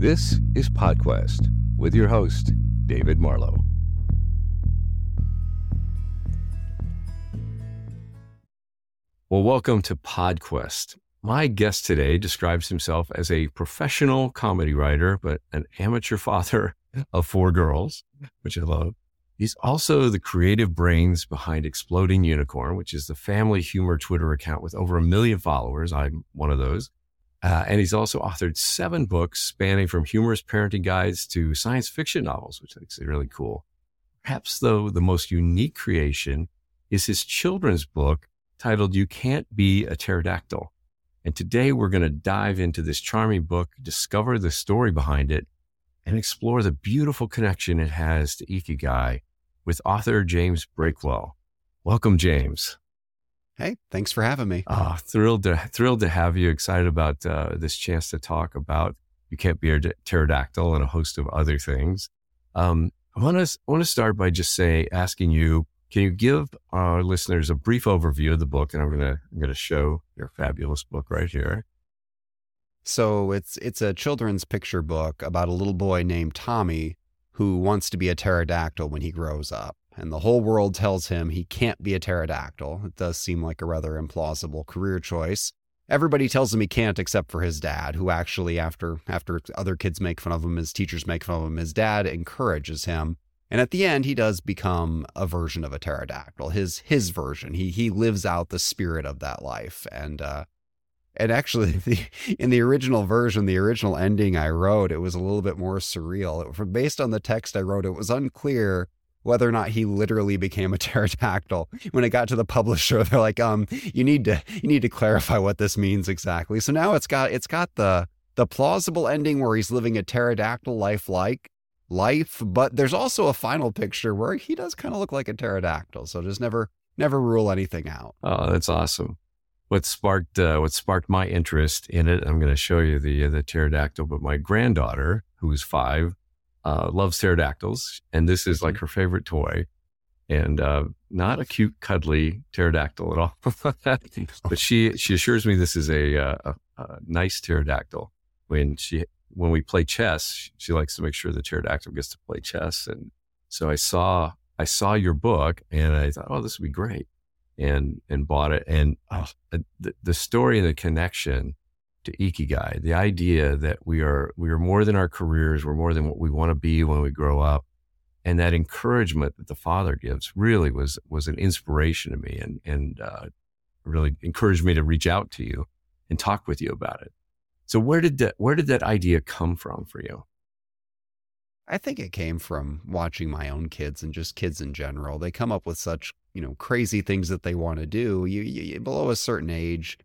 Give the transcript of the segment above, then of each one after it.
This is PodQuest with your host, David Marlowe. Well, welcome to PodQuest. My guest today describes himself as a professional comedy writer, but an amateur father of four girls, which I love. He's also the creative brains behind Exploding Unicorn, which is the family humor Twitter account with over a million followers. I'm one of those. Uh, and he's also authored seven books spanning from humorous parenting guides to science fiction novels, which I think is really cool. Perhaps, though, the most unique creation is his children's book titled You Can't Be a Pterodactyl. And today we're going to dive into this charming book, discover the story behind it, and explore the beautiful connection it has to Ikigai with author James Breakwell. Welcome, James. Hey, thanks for having me. Uh, thrilled to thrilled to have you. Excited about uh, this chance to talk about you can't be a pterodactyl and a host of other things. Um, I want to I want to start by just say asking you, can you give our listeners a brief overview of the book? And I'm gonna I'm gonna show your fabulous book right here. So it's it's a children's picture book about a little boy named Tommy who wants to be a pterodactyl when he grows up and the whole world tells him he can't be a pterodactyl. It does seem like a rather implausible career choice. Everybody tells him he can't except for his dad, who actually after after other kids make fun of him, his teachers make fun of him, his dad encourages him. And at the end he does become a version of a pterodactyl, his his version. He he lives out the spirit of that life and uh and actually the, in the original version the original ending i wrote it was a little bit more surreal it, based on the text i wrote it was unclear whether or not he literally became a pterodactyl. When it got to the publisher, they're like, um, you need to you need to clarify what this means exactly. So now it's got it's got the the plausible ending where he's living a pterodactyl life like life, but there's also a final picture where he does kind of look like a pterodactyl. So just never never rule anything out. Oh, that's awesome. What sparked uh, what sparked my interest in it? I'm going to show you the uh, the pterodactyl. But my granddaughter, who is five, uh, loves pterodactyls, and this is like mm-hmm. her favorite toy. And uh, not a cute, cuddly pterodactyl at all, but she she assures me this is a, uh, a, a, nice pterodactyl. When she when we play chess, she likes to make sure the pterodactyl gets to play chess. And so I saw I saw your book, and I thought, oh, this would be great, and and bought it. And oh, the, the story and the connection to ikigai, the idea that we are we are more than our careers, we're more than what we want to be when we grow up. And that encouragement that the father gives really was was an inspiration to me and and uh, really encouraged me to reach out to you and talk with you about it. So where did that where did that idea come from for you? I think it came from watching my own kids and just kids in general. They come up with such, you know, crazy things that they want to do. You, you below a certain age,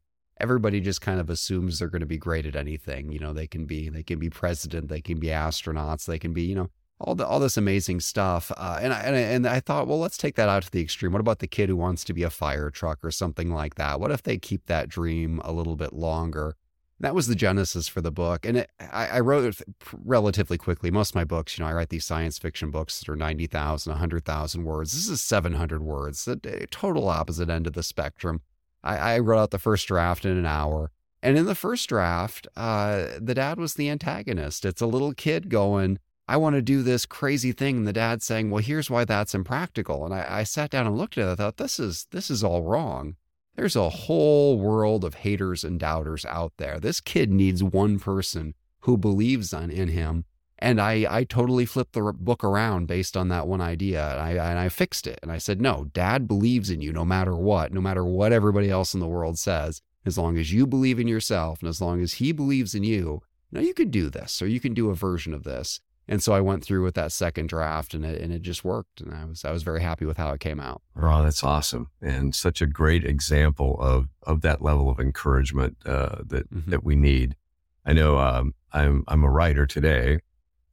everybody just kind of assumes they're going to be great at anything. You know, they can be they can be president, they can be astronauts, they can be you know all the all this amazing stuff. Uh, and I, and I, and I thought, well, let's take that out to the extreme. What about the kid who wants to be a fire truck or something like that? What if they keep that dream a little bit longer? That was the genesis for the book, and it, I, I, wrote it relatively quickly. Most of my books, you know, I write these science fiction books that are 90,000, 100,000 words. This is 700 words, the total opposite end of the spectrum. I, I wrote out the first draft in an hour. And in the first draft, uh, the dad was the antagonist. It's a little kid going, I want to do this crazy thing. And the dad saying, Well, here's why that's impractical. And I, I sat down and looked at it. I thought, this is this is all wrong. There's a whole world of haters and doubters out there. This kid needs one person who believes in him and I, I totally flipped the book around based on that one idea. And I, and I fixed it. And I said, no, dad believes in you no matter what, no matter what everybody else in the world says. As long as you believe in yourself and as long as he believes in you, now you can do this or you can do a version of this. And so I went through with that second draft and it, and it just worked. And I was, I was very happy with how it came out. Oh, that's awesome. And such a great example of, of that level of encouragement uh, that, mm-hmm. that we need. I know um, I'm, I'm a writer today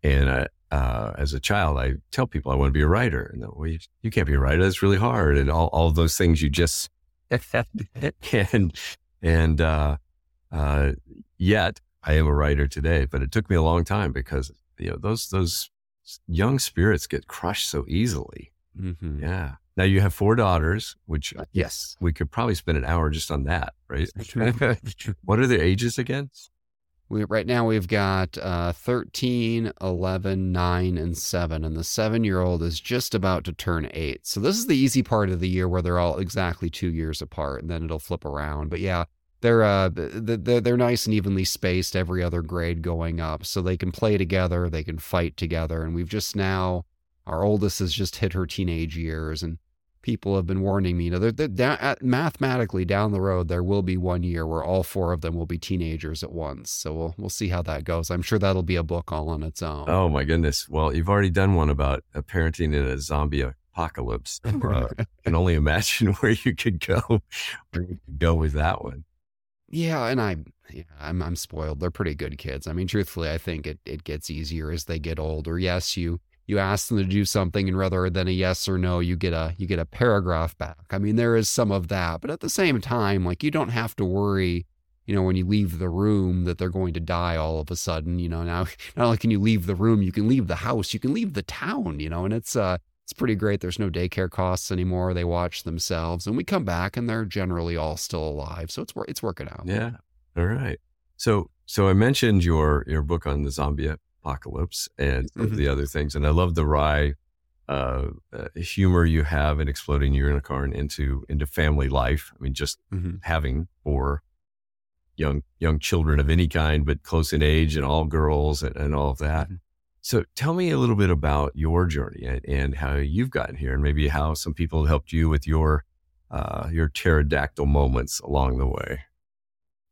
and I, uh, as a child, I tell people I want to be a writer. And well, you, you can't be a writer. That's really hard. And all, all those things you just, and, and, uh, uh, yet I am a writer today, but it took me a long time because, you know, those, those young spirits get crushed so easily. Mm-hmm. Yeah. Now you have four daughters, which uh, yes, we could probably spend an hour just on that, right? what are their ages again? We, right now we've got uh, 13, 11, 9, and 7. And the seven year old is just about to turn eight. So this is the easy part of the year where they're all exactly two years apart. And then it'll flip around. But yeah, they're, uh, they're, they're nice and evenly spaced every other grade going up. So they can play together, they can fight together. And we've just now, our oldest has just hit her teenage years. And people have been warning me. You know, they're, they're down, mathematically down the road, there will be one year where all four of them will be teenagers at once. So we'll we'll see how that goes. I'm sure that'll be a book all on its own. Oh my goodness! Well, you've already done one about parenting in a zombie apocalypse. Uh, I can only imagine where you could go, where you could go with that one. Yeah, and I, yeah, I'm I'm spoiled. They're pretty good kids. I mean, truthfully, I think it it gets easier as they get older. Yes, you you ask them to do something and rather than a yes or no you get a you get a paragraph back. I mean there is some of that but at the same time like you don't have to worry you know when you leave the room that they're going to die all of a sudden you know now not only can you leave the room you can leave the house you can leave the town you know and it's uh it's pretty great. There's no daycare costs anymore. They watch themselves and we come back and they're generally all still alive. So it's it's working out. Yeah. All right. So so i mentioned your your book on the zombie apocalypse and mm-hmm. the other things. And I love the wry uh, uh, humor you have in exploding your unicorn into into family life. I mean, just mm-hmm. having four young young children of any kind, but close in age, and all girls, and, and all of that. Mm-hmm. So, tell me a little bit about your journey and, and, how you've gotten here, and maybe how some people helped you with your uh, your pterodactyl moments along the way.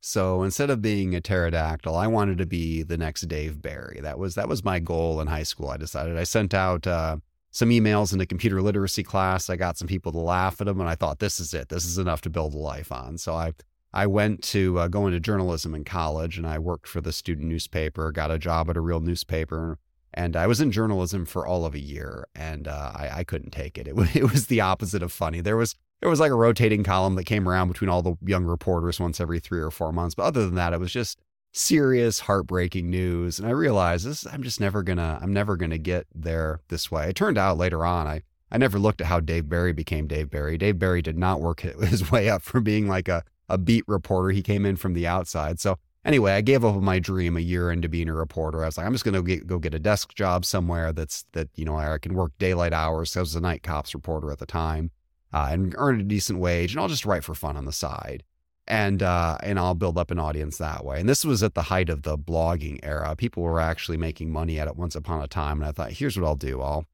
So instead of being a pterodactyl, I wanted to be the next Dave Barry. That was that was my goal in high school. I decided I sent out uh, some emails in a computer literacy class. I got some people to laugh at them, and I thought this is it. This is enough to build a life on. So I I went to uh, go into journalism in college, and I worked for the student newspaper. Got a job at a real newspaper, and I was in journalism for all of a year, and uh, I, I couldn't take it. It, it was the opposite of funny. There was there was like a rotating column that came around between all the young reporters once every three or four months. But other than that, it was just serious, heartbreaking news. And I realized this, I'm just never gonna, I'm never gonna get there this way. It turned out later on, I, I never looked at how Dave Barry became Dave Barry. Dave Barry did not work his way up from being like a, a beat reporter. He came in from the outside. So anyway, I gave up my dream a year into being a reporter. I was like, I'm just to get, go get a desk job somewhere that's that you know I can work daylight hours. I was a night cops reporter at the time, uh, and earn a decent wage, and I'll just write for fun on the side, and uh, and I'll build up an audience that way. And this was at the height of the blogging era. People were actually making money at it once upon a time, and I thought, here's what I'll do: I'll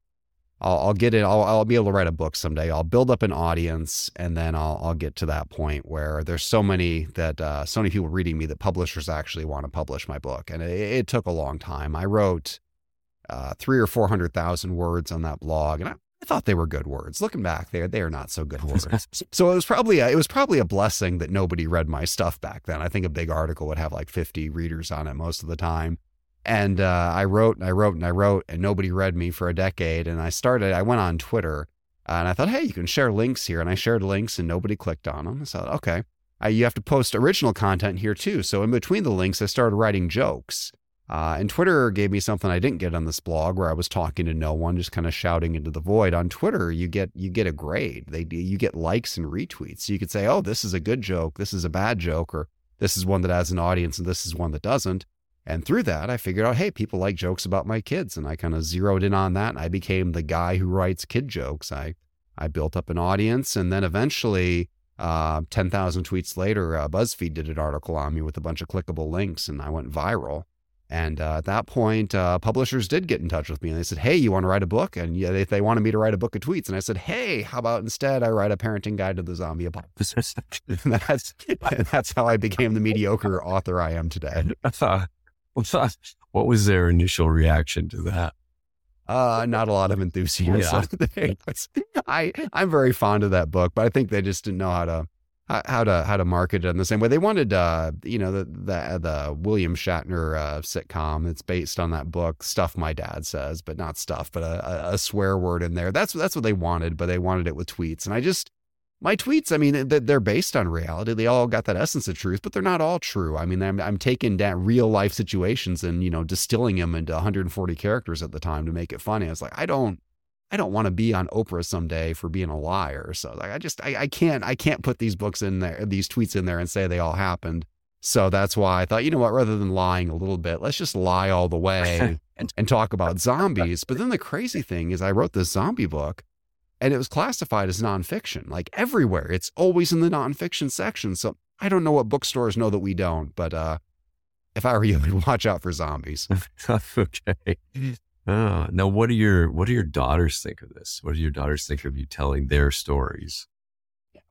I'll, I'll get it. I'll, I'll be able to write a book someday. I'll build up an audience, and then I'll I'll get to that point where there's so many that uh, so many people reading me that publishers actually want to publish my book. And it, it took a long time. I wrote uh, three or four hundred thousand words on that blog, and I, I thought they were good words. Looking back, they they are not so good words. so it was probably a, it was probably a blessing that nobody read my stuff back then. I think a big article would have like 50 readers on it most of the time. And uh, I wrote and I wrote and I wrote, and nobody read me for a decade. And I started. I went on Twitter, and I thought, hey, you can share links here. And I shared links, and nobody clicked on them. I thought, okay, I, you have to post original content here too. So in between the links, I started writing jokes. Uh, and Twitter gave me something I didn't get on this blog, where I was talking to no one, just kind of shouting into the void. On Twitter, you get you get a grade. They you get likes and retweets. You could say, "Oh, this is a good joke. This is a bad joke," or "This is one that has an audience, and this is one that doesn't." And through that, I figured out, hey, people like jokes about my kids, and I kind of zeroed in on that. And I became the guy who writes kid jokes. I I built up an audience, and then eventually, uh, ten thousand tweets later, uh, BuzzFeed did an article on me with a bunch of clickable links, and I went viral. And uh, at that point, uh, publishers did get in touch with me and they said, Hey, you want to write a book? And yeah, they, they wanted me to write a book of tweets. And I said, Hey, how about instead I write a parenting guide to the zombie apocalypse? and that's, and that's how I became the mediocre author I am today. what was their initial reaction to that? Uh, not a lot of enthusiasm. Yeah. I, I'm very fond of that book, but I think they just didn't know how to how to how to market it in the same way. They wanted, uh, you know, the the, the William Shatner uh, sitcom. It's based on that book, stuff my dad says, but not stuff, but a, a, swear word in there. That's that's what they wanted, but they wanted it with tweets. And I just my tweets, I mean, they're based on reality. They all got that essence of truth, but they're not all true. I mean, I'm, I'm taking down real life situations and, you know, distilling them into 140 characters at the time to make it funny. I was like, I don't, I don't want to be on Oprah someday for being a liar. So like, I just I, I can't I can't put these books in there, these tweets in there, and say they all happened. So that's why I thought, you know what, rather than lying a little bit, let's just lie all the way and, and talk about zombies. But then the crazy thing is, I wrote this zombie book and it was classified as nonfiction, like everywhere. It's always in the nonfiction section. So I don't know what bookstores know that we don't, but uh, if I were you, I'd watch out for zombies. okay. Oh, now, what do your what do your daughters think of this? What do your daughters think of you telling their stories?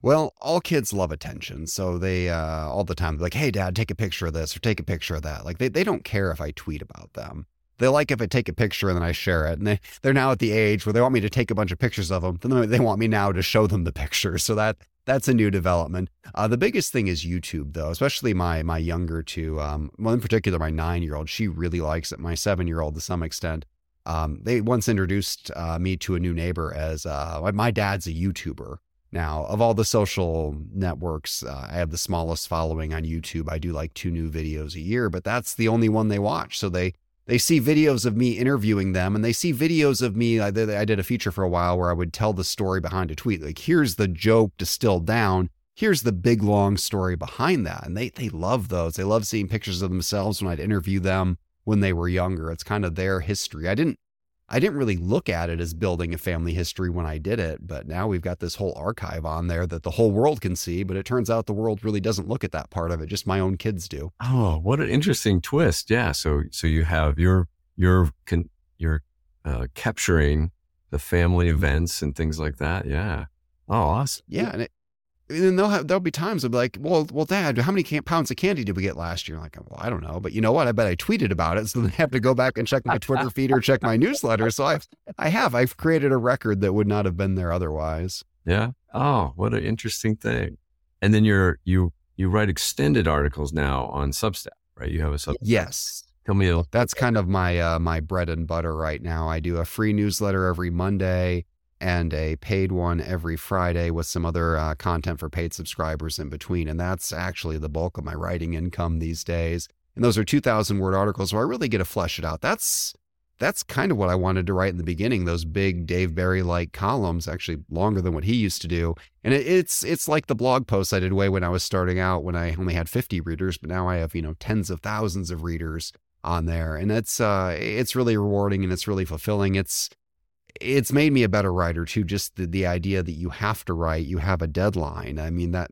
Well, all kids love attention, so they uh, all the time like, "Hey, Dad, take a picture of this or take a picture of that." Like they they don't care if I tweet about them. They like if I take a picture and then I share it. And they they're now at the age where they want me to take a bunch of pictures of them. Then they want me now to show them the pictures. So that that's a new development. Uh, the biggest thing is YouTube, though, especially my my younger two. Um, well, in particular, my nine year old, she really likes it. My seven year old, to some extent. Um, they once introduced uh, me to a new neighbor as uh, my dad's a YouTuber. Now, of all the social networks, uh, I have the smallest following on YouTube. I do like two new videos a year, but that's the only one they watch. So they they see videos of me interviewing them, and they see videos of me. I, I did a feature for a while where I would tell the story behind a tweet. Like, here's the joke distilled down. Here's the big long story behind that, and they they love those. They love seeing pictures of themselves when I'd interview them when they were younger. It's kind of their history. I didn't I didn't really look at it as building a family history when I did it, but now we've got this whole archive on there that the whole world can see. But it turns out the world really doesn't look at that part of it; just my own kids do. Oh, what an interesting twist! Yeah, so so you have your your you're uh, capturing the family events and things like that. Yeah. Oh, awesome. Yeah, and it, and then they'll have there'll be times they'll be like, well, well, Dad, how many pounds of candy did we get last year? I'm like, well, I don't know, but you know what? I bet I tweeted about it, so they have to go back and check my Twitter feed or check my newsletter. So I, I have, I've created a record that would not have been there otherwise. Yeah. Oh, what an interesting thing. And then you're you you write extended articles now on Substack, right? You have a Substack. Yes. Tell me. A- That's kind of my uh, my bread and butter right now. I do a free newsletter every Monday and a paid one every Friday with some other uh, content for paid subscribers in between. And that's actually the bulk of my writing income these days. And those are 2,000 word articles where I really get to flesh it out. That's that's kind of what I wanted to write in the beginning. Those big Dave Barry like columns, actually longer than what he used to do. And it, it's it's like the blog posts I did way when I was starting out, when I only had 50 readers, but now I have you know tens of thousands of readers on there, and it's uh it's really rewarding and it's really fulfilling. It's it's made me a better writer too. Just the, the idea that you have to write, you have a deadline. I mean, that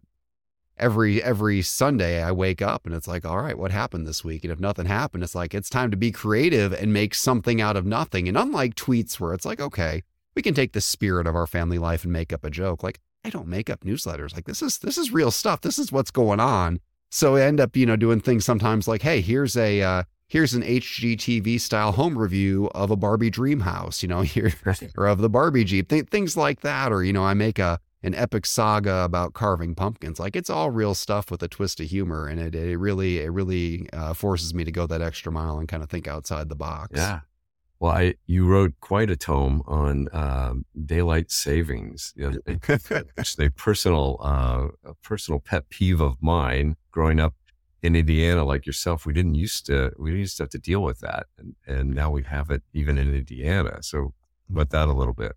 every every Sunday I wake up and it's like, all right, what happened this week? And if nothing happened, it's like it's time to be creative and make something out of nothing. And unlike tweets where it's like, okay, we can take the spirit of our family life and make up a joke. Like I don't make up newsletters. Like this is this is real stuff. This is what's going on. So I end up, you know, doing things sometimes like, hey, here's a uh, here's an HGTV style home review of a Barbie dream house, you know, here or of the Barbie Jeep, th- things like that. Or, you know, I make a, an epic saga about carving pumpkins. Like it's all real stuff with a twist of humor. And it, it really, it really uh, forces me to go that extra mile and kind of think outside the box. Yeah. Well, I, you wrote quite a tome on um, daylight savings. Know, it's a personal, uh, a personal pet peeve of mine growing up in Indiana, like yourself, we didn't used to we didn't used to have to deal with that, and and now we have it even in Indiana. So about that a little bit.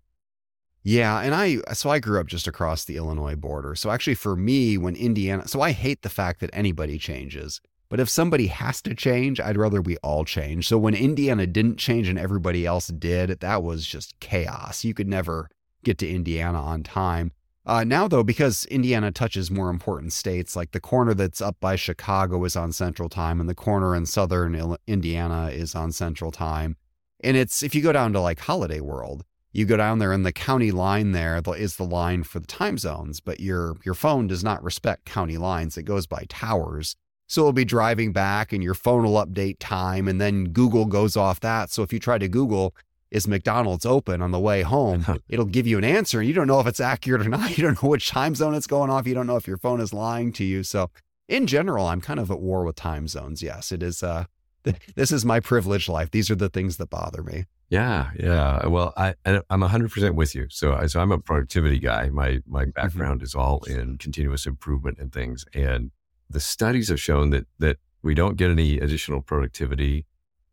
Yeah, and I so I grew up just across the Illinois border. So actually, for me, when Indiana, so I hate the fact that anybody changes. But if somebody has to change, I'd rather we all change. So when Indiana didn't change and everybody else did, that was just chaos. You could never get to Indiana on time. Uh, now, though, because Indiana touches more important states, like the corner that's up by Chicago is on Central Time, and the corner in southern Indiana is on Central Time. And it's if you go down to like Holiday World, you go down there, and the county line there is the line for the time zones, but your your phone does not respect county lines; it goes by towers. So it'll be driving back, and your phone will update time, and then Google goes off that. So if you try to Google is McDonald's open on the way home? It'll give you an answer and you don't know if it's accurate or not. You don't know which time zone it's going off. You don't know if your phone is lying to you. So, in general, I'm kind of at war with time zones. Yes, it is. Uh, this is my privileged life. These are the things that bother me. Yeah, yeah. Well, I I'm 100% with you. So, so I'm a productivity guy. My my mm-hmm. background is all in continuous improvement and things. And the studies have shown that that we don't get any additional productivity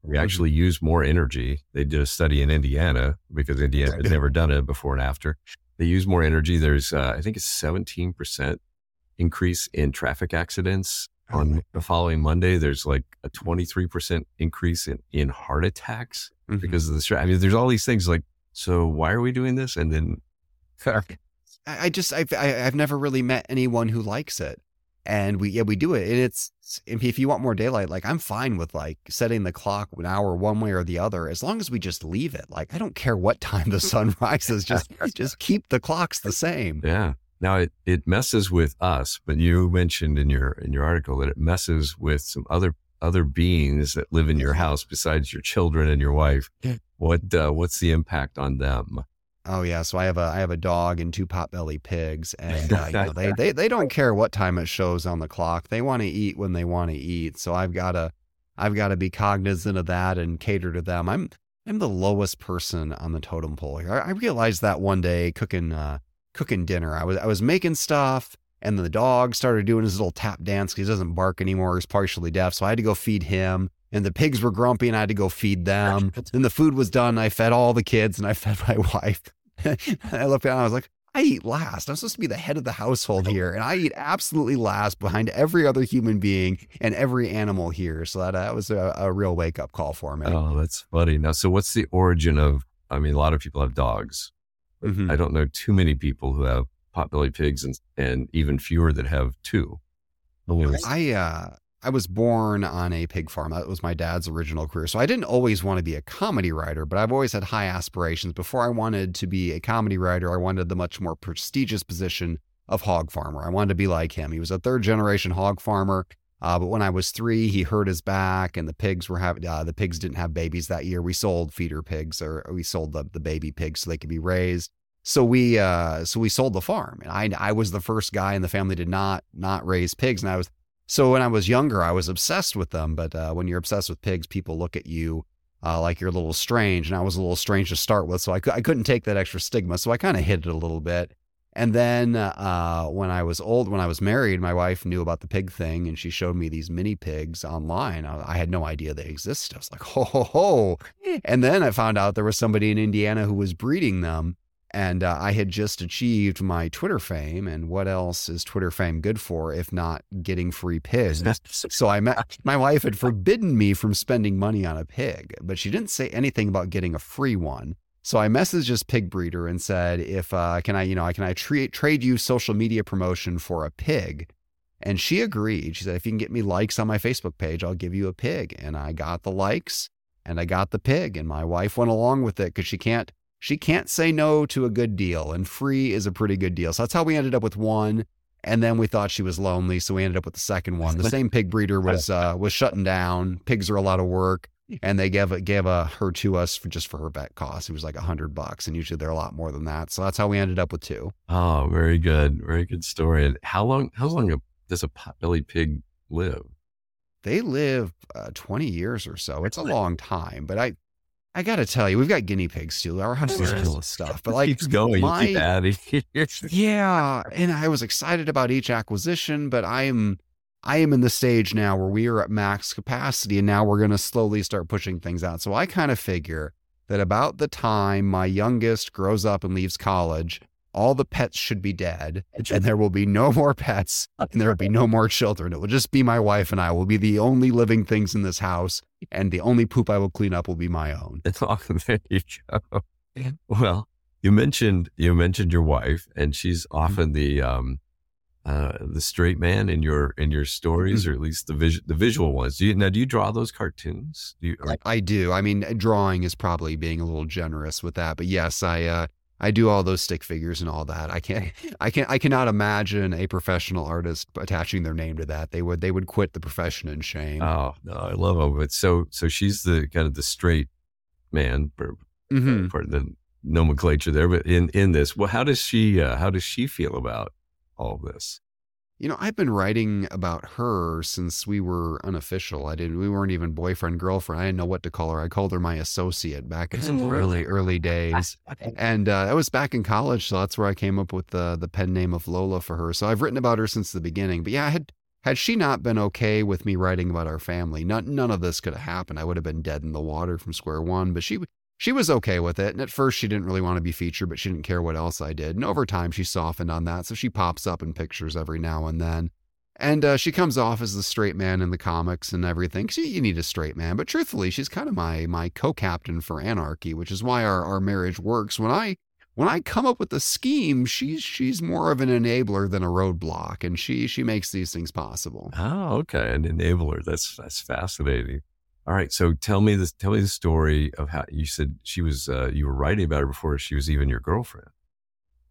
we mm-hmm. actually use more energy. They did a study in Indiana because Indiana had never done it before and after. They use more energy. There's, uh, I think it's 17% increase in traffic accidents on the following Monday, there's like a 23% increase in, in heart attacks Mhm. because of the stress. I mean, there's all these things like, so why are we doing this? And then, I, I just I've I've never really met anyone who likes it, and we yeah we do it, and it's if you want more daylight, like I'm fine with like setting the clock an hour one way or the other, as long as we just leave it. Like I don't care what time the sun rises, just just keep the clocks the same. yeah. Now it, it messes with us, but you mentioned in your, in your article that it messes with some other, other beings that live in your house besides your children and your wife. What, uh, what's the impact on them? Oh yeah, so I have a I have a dog and two potbelly pigs, and uh, you know, they they they don't care what time it shows on the clock. They want to eat when they want to eat. So I've got to I've got to be cognizant of that and cater to them. I'm I'm the lowest person on the totem pole here. I, I realized that one day cooking uh, cooking dinner. I was I was making stuff, and then the dog started doing his little tap dance because he doesn't bark anymore. He's partially deaf, so I had to go feed him. And the pigs were grumpy, and I had to go feed them. then the food was done. I fed all the kids, and I fed my wife. I looked down, I was like, I eat last. I'm supposed to be the head of the household here, and I eat absolutely last behind every other human being and every animal here. So that, that was a, a real wake up call for me. Oh, that's funny. Now, so what's the origin of, I mean, a lot of people have dogs. Mhm. I don't know too many people who have potbelly pigs and, and even fewer that have two. I uh I was born on a pig farm. That was my dad's original career. So I didn't always want to be a comedy writer, but I've always had high aspirations. Before I wanted to be a comedy writer, I wanted the much more prestigious position of hog farmer. I wanted to be like him. He was a third generation hog farmer. Uh, but when I was three, he hurt his back, and the pigs were having uh, the pigs didn't have babies that year. We sold feeder pigs, or we sold the the baby pigs so they could be raised. So we uh, so we sold the farm, and I I was the first guy in the family to not not raise pigs, and I was so when I was younger, I was obsessed with them. But uh, when you're obsessed with pigs, people look at you uh, like you're a little strange. And I was a little strange to start with. So I, I couldn't take that extra stigma. So I kind of hid it a little bit. And then uh, when I was old, when I was married, my wife knew about the pig thing and she showed me these mini pigs online. I, I had no idea they existed. I was like, ho, ho, ho. And then I found out there was somebody in Indiana who was breeding them. And uh, I had just achieved my Twitter fame. And what else is Twitter fame good for if not getting free pigs? So I met my wife had forbidden me from spending money on a pig, but she didn't say anything about getting a free one. So I messaged this pig breeder and said, "If uh, can I, you know, I can I tra- trade you social media promotion for a pig?" And she agreed. She said, "If you can get me likes on my Facebook page, I'll give you a pig." And I got the likes, and I got the pig, and my wife went along with it because she can't she can't say no to a good deal, and free is a pretty good deal. So that's how we ended up with one. And then we thought she was lonely, so we ended up with the second one. The same pig breeder was uh, was shutting down. Pigs are a lot of work, and they gave gave a, her to us for just for her vet cost. It was like a hundred bucks, and usually they're a lot more than that. So that's how we ended up with two. Oh, very good. Very good story. And how long, how long does a potbelly pig live? They live uh, twenty years or so. It's a long time, but I. I gotta tell you, we've got guinea pigs too. Our house is full of stuff, but like keeps going, my- keep adding. Yeah, and I was excited about each acquisition, but I am I am in the stage now where we are at max capacity and now we're going to slowly start pushing things out. So I kind of figure that about the time my youngest grows up and leaves college, all the pets should be dead and there will be no more pets and there will be no more children. It will just be my wife and I will be the only living things in this house and the only poop I will clean up will be my own. there you go. Well, you mentioned you mentioned your wife, and she's often the um, uh, the straight man in your in your stories, or at least the vis- the visual ones. Do you, now, do you draw those cartoons? Do you, or- I do. I mean, drawing is probably being a little generous with that, but yes, I uh, I do all those stick figures and all that. I can't, I can, I cannot imagine a professional artist attaching their name to that. They would, they would quit the profession in shame. oh no, I love them. But so so she's the kind of the straight man for, Mhm. for the nomenclature there. But in in this, well, how does she uh, how does she feel about all this? You know, I've been writing about her since we were unofficial. I didn't, we weren't even boyfriend girlfriend. I didn't know what to call her. I called her my associate back in some early, early days. And uh, that was back in college, so that's where I came up with the the pen name of Lola for her. So I've written about her since the beginning. But yeah, I had had she not been okay with me writing about our family, none none of this could have happened. I would have been dead in the water from square one. But she she was okay with it. And at first, she didn't really want to be featured, but she didn't care what else I did. And over time, she softened on that, so she pops up in pictures every now and then. And uh, she comes off as the straight man in the comics and everything. She, you need a straight man, but truthfully, she's kind of my my co-captain for Anarchy, which is why our, our marriage works. When I when I come up with the scheme, she's she's more of an enabler than a roadblock, and she she makes these things possible. Oh, okay, an enabler. That's that's fascinating. All right, so tell me this. Tell me the story of how you said she was. Uh, you were writing about her before she was even your girlfriend.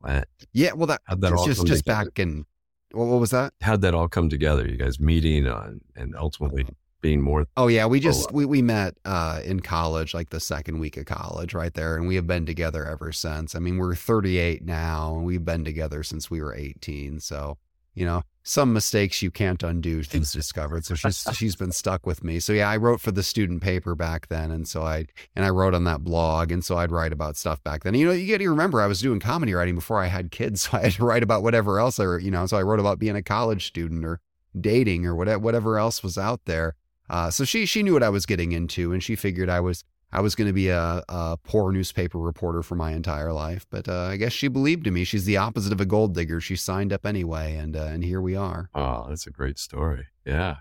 What? Yeah, well, that, How'd that all just just together? back in what, what was that? How'd that all come together? You guys meeting on and ultimately being more. Oh yeah, we just uh, we, we met uh, in college, like the second week of college, right there, and we have been together ever since. I mean, we're 38 now, and we've been together since we were 18. So you know, some mistakes you can't undo. Things discovered. So she's she's been stuck with me. So yeah, I wrote for the student paper back then, and so I and I wrote on that blog, and so I'd write about stuff back then. You know, you got to remember I was doing comedy writing before I had kids, so I had to write about whatever else I, you know. So I wrote about being a college student or dating or whatever whatever else was out there. Uh, so she she knew what I was getting into, and she figured I was I was going to be a, a poor newspaper reporter for my entire life. But uh, I guess she believed in me. She's the opposite of a gold digger. She signed up anyway, and uh, and here we are. Oh, that's a great story. Yeah.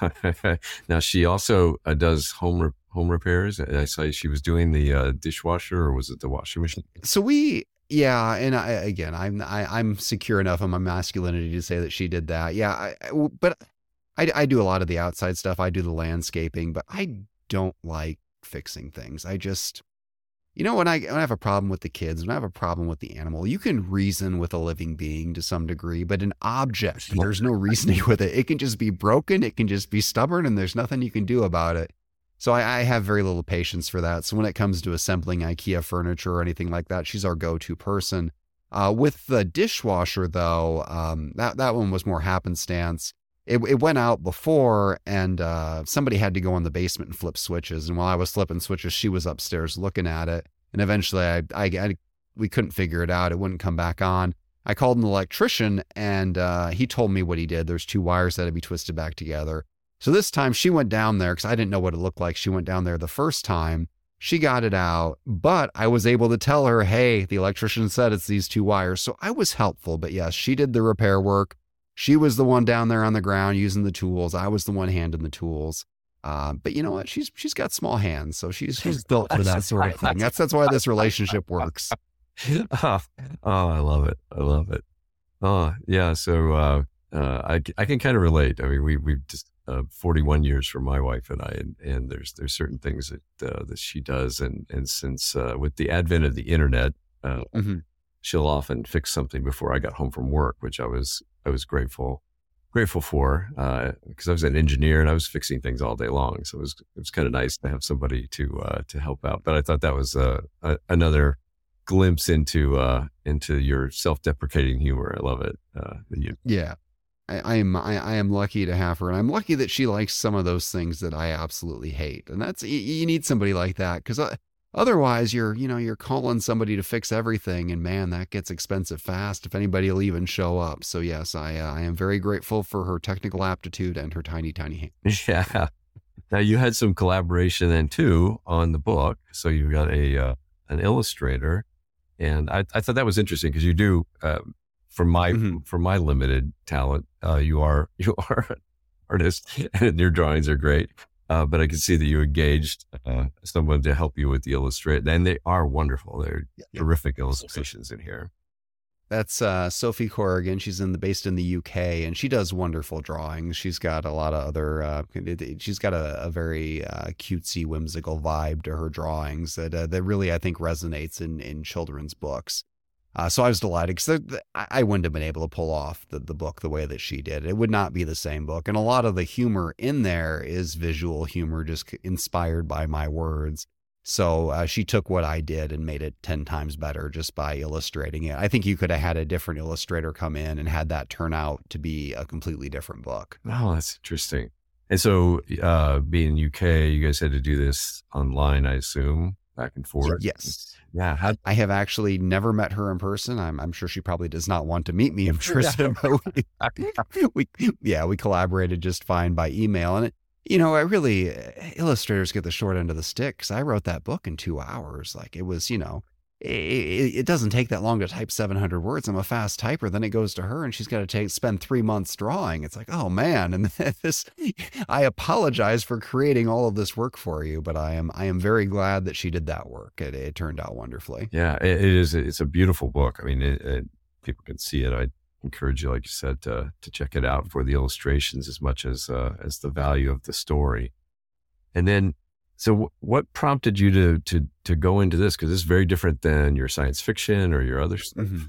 now she also uh, does home re- home repairs. I saw she was doing the uh, dishwasher, or was it the washing machine? So we. Yeah, and I, again, I'm I, I'm secure enough in my masculinity to say that she did that. Yeah, I, I- but I, I do a lot of the outside stuff. I do the landscaping, but I don't like fixing things. I just, you know, when I, when I have a problem with the kids, when I have a problem with the animal, you can reason with a living being to some degree, but an object, there's no reasoning with it. It can just be broken, it can just be stubborn, and there's nothing you can do about it. So I, I have very little patience for that. So when it comes to assembling IKEA furniture or anything like that, she's our go-to person. Uh, with the dishwasher, though, um, that that one was more happenstance it, it went out before and uh, somebody had to go in the basement and flip switches. And while i was flipping switches she was upstairs looking at it. And eventually I, I, I we couldn't figure it out. It wouldn't come back on. I called an electrician and uh, he told me what he did. There's two wires that had to be twisted back together. So this time she went down there because i didn't know what it looked like. She went down there the first time. She got it out but i was able to tell her hey the electrician said it's these two wires. So i was helpful but yes she did the repair work she was the one down there on the ground using the tools. I was the one handing the tools. Uh, but you know what? She's she's got small hands, so she's she's built for that sort of thing. That's that's why this relationship works. oh, oh, I love it. I love it. Oh, yeah. So uh, uh, I I can kind of relate. I mean, we we've just uh, 41 years for my wife and I, and, and there's there's certain things that uh, that she does, and and since uh, with the advent of the internet, uh, Mhm. She'll often fix something before I got home from work, which I was I was grateful grateful for because I was an engineer and I was fixing things all day long, so it was it was kind of nice to have somebody to uh, to help out. But I thought that was uh, a, another glimpse into uh, into your self deprecating humor. I love it. Uh, you, Yeah. I, I am I, I am lucky to have her, and I'm lucky that she likes some of those things that I absolutely hate. And that's you, you need somebody like that because uh, otherwise you're you know you're calling somebody to fix everything, and man, that gets expensive fast if anybody will even show up. So yes, I uh, I am very grateful for her technical aptitude and her tiny tiny hand. yeah. Now you had some collaboration then too on the book, so you got a uh, an illustrator, and I, I thought that was interesting because you do. Uh, for my Mhm. for my limited talent, uh, you are you are an artist, and your drawings are great. Uh, but I can see that you engaged uh, someone to help you with the illustrate, and they are wonderful. They're Yeah. terrific illustrations in here. That's uh, Sophie Corrigan. She's in the based in the UK, and she does wonderful drawings. She's got a lot of other. Uh, she's got a, a very uh, cutesy, whimsical vibe to her drawings that uh, that really I think resonates in in children's books. Uh, so I was delighted because I wouldn't have been able to pull off the, the book the way that she did. It would not be the same book, and a lot of the humor in there is visual humor, just inspired by my words. So uh, she took what I did and made it 10 times better just by illustrating it. I think you could have had a different illustrator come in and had that turn out to be a completely different book. Oh, that's interesting. And so, uh, being UK, you guys had to do this online, I assume, back and forth. Yes. Yeah. How, I have actually never met her in person. I'm, I'm sure she probably does not want to meet me in person. but we, we, yeah, we collaborated just fine by email. And, it, you know, I really, eh, illustrators get the short end of the stick because I wrote that book in two hours. Like it was, you know, it, it, doesn't take that long to type 700 words. I'm a fast typer. Then it goes to her and she's got to take spend three months drawing. It's like, oh man. And this, I apologize for creating all of this work for you, but I am, I am very glad that she did that work. It, it turned out wonderfully. Yeah, it, it is. It's a beautiful book. I mean, it, people can see it. I encourage you, like you said, to, to check it out for the illustrations as much as, uh, as the value of the story. And then so, what prompted you to to to go into this? Because it's very different than your science fiction or your other stuff. Mm-hmm.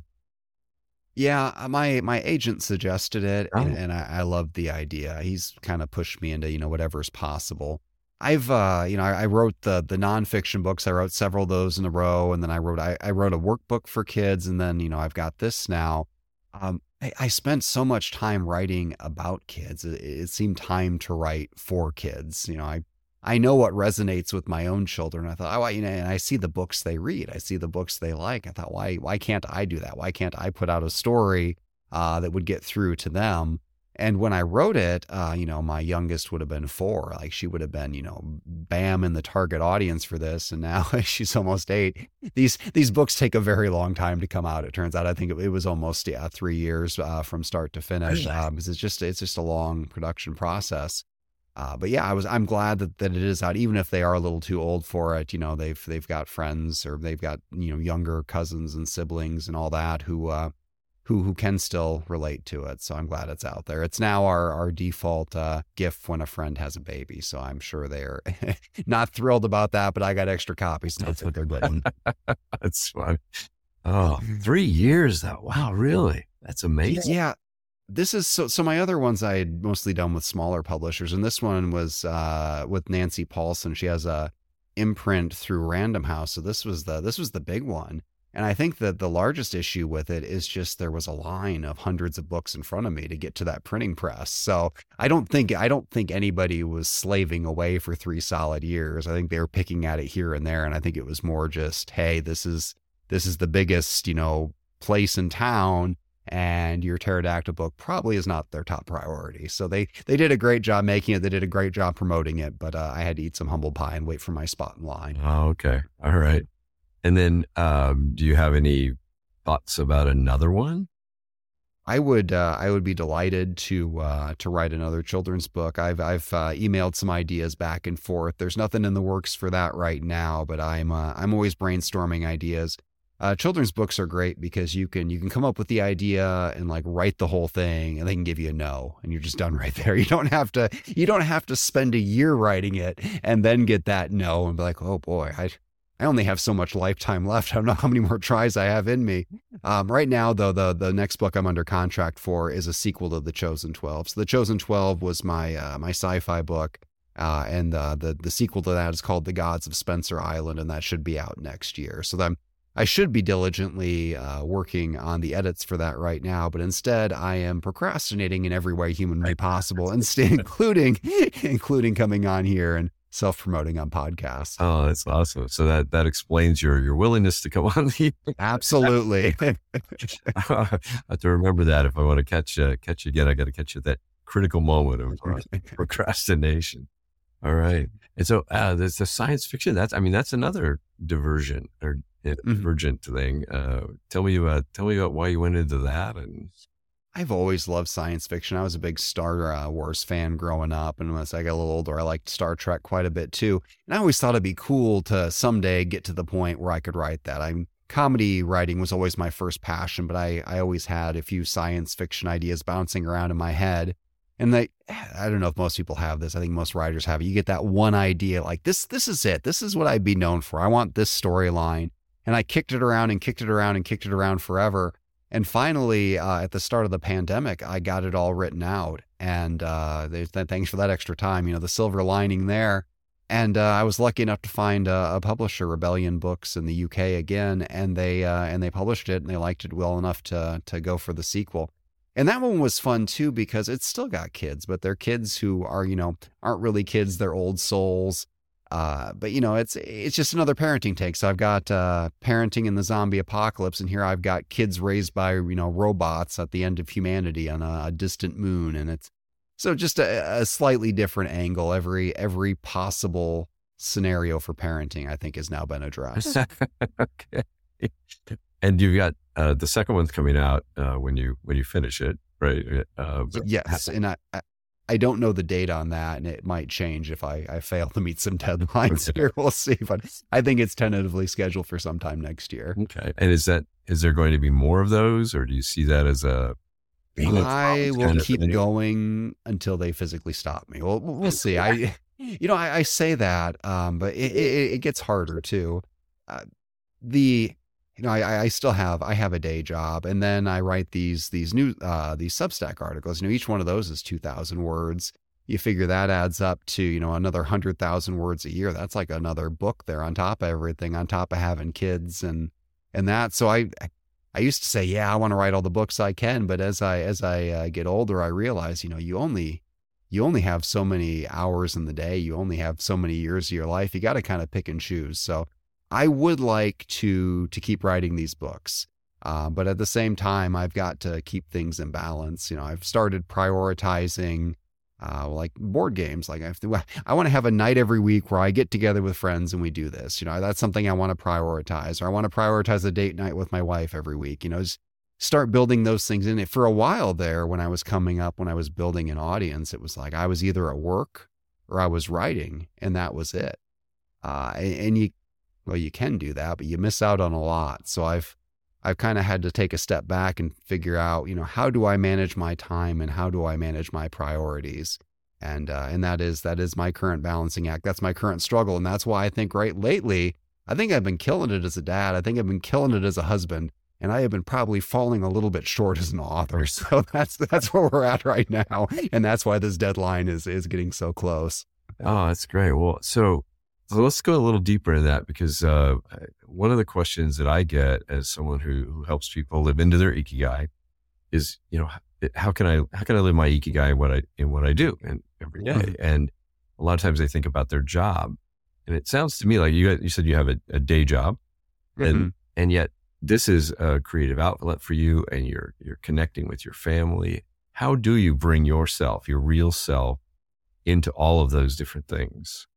Yeah, uh, my my agent suggested it, oh. and, and I, I loved the idea. He's kind of pushed me into you know whatever's possible. I've uh, you know I, I, wrote the the nonfiction books. I wrote several of those in a row, and then I wrote I, I wrote a workbook for kids, and then you know I've got this now. Um, I, I, spent so much time writing about kids. It, it, seemed time to write for kids. You know, I I know what resonates with my own children. I thought, oh, you know, and I see the books they read. I see the books they like. I thought, why, why can't I do that? Why can't I put out a story uh, that would get through to them? And when I wrote it, uh, you know, my youngest would have been four. Like she would have been, you know, bam in the target audience for this. And now she's almost eight. These these books take a very long time to come out. It turns out. I think it, it was almost yeah three years uh, from start to finish because um, it's just it's just a long production process. Uh, but yeah, I was I'm glad that, that it is out, even if they are a little too old for it. You know, they've they've got friends or they've got you know younger cousins and siblings and all that who uh, who who can still relate to it. So I'm glad it's out there. It's now our our default uh, gift when a friend has a baby. So I'm sure they're not thrilled about that, but I got extra copies. That's what they're getting. That's fun. Oh, three years though. Wow, really? That's amazing. Yeah this is so so my other ones i had mostly done with smaller publishers and this one was uh, with Nancy Paulsen. She has a imprint through random house so this was the this was the big one. And i think that the largest issue with it is just there was a line of hundreds of books in front of me to get to that printing press. So i don't think i don't think anybody was slaving away for three solid years. I think they were picking at it here and there and i think it was more just hey this is this is the biggest you know place in town and your pterodactyl book probably is not their top priority. So they they did a great job making it. They did a great job promoting it, but uh, I had to eat some humble pie and wait for my spot in line. Oh, okay, all right. And then, um, do you have any thoughts about another one? I would uh, I would be delighted to uh, to write another children's book. I've I've uh, emailed some ideas back and forth. There's nothing in the works for that right now, but I'm uh, I'm always brainstorming ideas uh, children's books are great because you can you can come up with the idea and like write the whole thing and they can give you a no and you're just done right there you don't have to you don't have to spend a year writing it and then get that no and be like oh boy i I only have so much lifetime left. I don't know how many more tries I have in me. Um, right now, though, the the next book I'm under contract for is a sequel to The Chosen Twelve. So The Chosen Twelve was my uh, my sci-fi book, uh, and uh, the the sequel to that is called The Gods of Spencer Island, and that should be out next year. So I'm I should be diligently uh, working on the edits for that right now, but instead I am procrastinating in every way humanly possible, instead, including including coming on here and self promoting on podcasts. Oh, that's awesome! So that that explains your your willingness to come on the. Absolutely. I have to remember that if I want to catch uh, catch you again, I got to catch you at that critical moment of procrastination. All right, and so uh, there's the science fiction. That's I mean that's another diversion or Emergent mm-hmm. thing. Uh, tell me about tell me about why you went into that and. I've always loved science fiction. I was a big Star uh, Wars fan growing up, and as I got a little older, I liked Star Trek quite a bit too. And I always thought it'd be cool to someday get to the point where I could write that. I'm comedy writing was always my first passion, but I I always had a few science fiction ideas bouncing around in my head. And they, I don't know if most people have this. I think most writers have it. You get that one idea, like this. This is it. This is what I'd be known for. I want this storyline. And I kicked it around and kicked it around and kicked it around forever. And finally, uh, at the start of the pandemic, I got it all written out. And uh, thanks for that extra time. You know, the silver lining there. And uh, I was lucky enough to find a, a, publisher, Rebellion Books, in the UK again, and they uh, and they published it, and they liked it well enough to to go for the sequel. And that one was fun too because it's still got kids, but they're kids who are you know aren't really kids; they're old souls uh, but you know, it's it's just another parenting take. So I've got uh, parenting in the zombie apocalypse, and here I've got kids raised by you know robots at the end of humanity on a, a distant moon, and it's so just a, a, slightly different angle. Every every possible scenario for parenting, I think, has now been addressed. okay. and you've got uh, the second one's coming out uh, when you when you finish it, right? Uh, yes, and I, I don't know the date on that, and it might change if I, I fail to meet some deadlines here. We'll see, but I think it's tentatively scheduled for sometime next year. Okay, and is that is there going to be more of those, or do you see that as a I will keep going until they physically stop me. Well, we'll see. I, you know, I, I say that, um, but it, it, it, gets harder too. Uh, the, you know, I, I still have, I have a day job, and then I write these these new uh, these Substack articles. You know, each one of those is two thousand words. You figure that adds up to you know another hundred thousand words a year. That's like another book there on top of everything, on top of having kids and and that. So I I used to say, yeah, I want to write all the books I can, but as I as I uh, get older, I realize, you know, you only you only have so many hours in the day, you only have so many years of your life. You got to kind of pick and choose. So I would like to to keep writing these books, uh, but at the same time, I've got to keep things in balance. You know, I've started prioritizing uh, like board games. Like I, to, I want to have a night every week where I get together with friends and we do this. You know, that's something I want to prioritize. Or I want to prioritize a date night with my wife every week. You know, just start building those things in it. For a while there, when I was coming up, when I was building an audience, it was like I was either at work or I was writing, and that was it. Uh, and, and you, well, you can do that, but you miss out on a lot. So I've I've kind of had to take a step back and figure out, you know, how do I manage my time and how do I manage my priorities? And uh, and that is that is my current balancing act. That's my current struggle, and that's why I think right lately, I think I've been killing it as a dad. I think I've been killing it as a husband, and I have been probably falling a little bit short as an author. So that's that's where we're at right now, and that's why this deadline is is getting so close. Oh, that's great. Well, so so let's go a little deeper into that because uh, one of the questions that I get as someone who, who helps people live into their ikigai is, you know, how can I how can I live my ikigai in what I in what I do and every day? Mm-hmm. And a lot of times they think about their job, and it sounds to me like you you said you have a, a day job, mm-hmm. and and yet this is a creative outlet for you, and you're you're connecting with your family. How do you bring yourself, your real self, into all of those different things?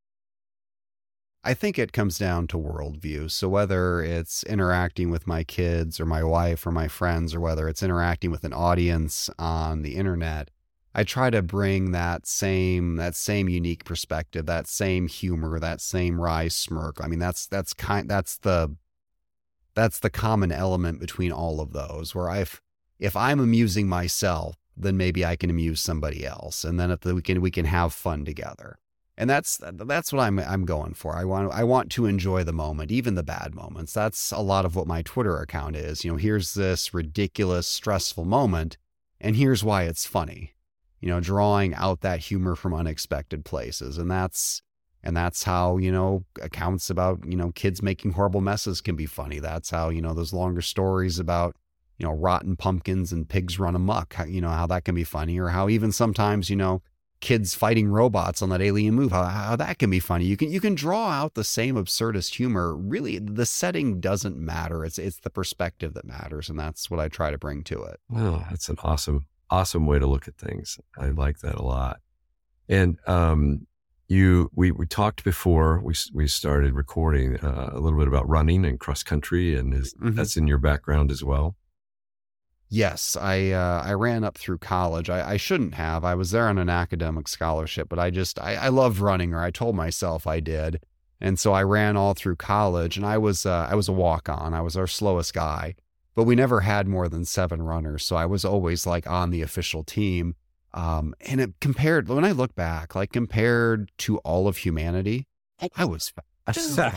I think it comes down to worldview. So whether it's interacting with my kids or my wife or my friends, or whether it's interacting with an audience on the internet, I try to bring that same that same unique perspective, that same humor, that same wry smirk. I mean, that's that's kind that's the that's the common element between all of those. Where I've if I'm amusing myself, then maybe I can amuse somebody else, and then if the, we can we can have fun together and that's that's what I'm I'm going for. I want I want to enjoy the moment, even the bad moments. That's a lot of what my Twitter account is. You know, here's this ridiculous, stressful moment, and here's why it's funny. You know, drawing out that humor from unexpected places, and that's and that's how you know accounts about you know kids making horrible messes can be funny. That's how you know those longer stories about you know rotten pumpkins and pigs run amuck, you know how that can be funny, or how even sometimes you know kids fighting robots on that alien move how, how that can be funny. You can you can draw out the same absurdist humor. Really the setting doesn't matter. It's it's the perspective that matters and that's what i try to bring to it. Wow that's an awesome awesome way to look at things. I like that a lot. And um you we we talked before we we started recording uh, a little bit about running and cross country and is, mm-hmm. that's in your background as well Yes, I uh, I ran up through college. I, I shouldn't have. I was there on an academic scholarship, but I just I, I loved running, or I told myself I did, and so I ran all through college. And I was uh, I was a walk on. I was our slowest guy, but we never had more than seven runners, so I was always like on the official team. Um, and it compared when I look back, like compared to all of humanity, I was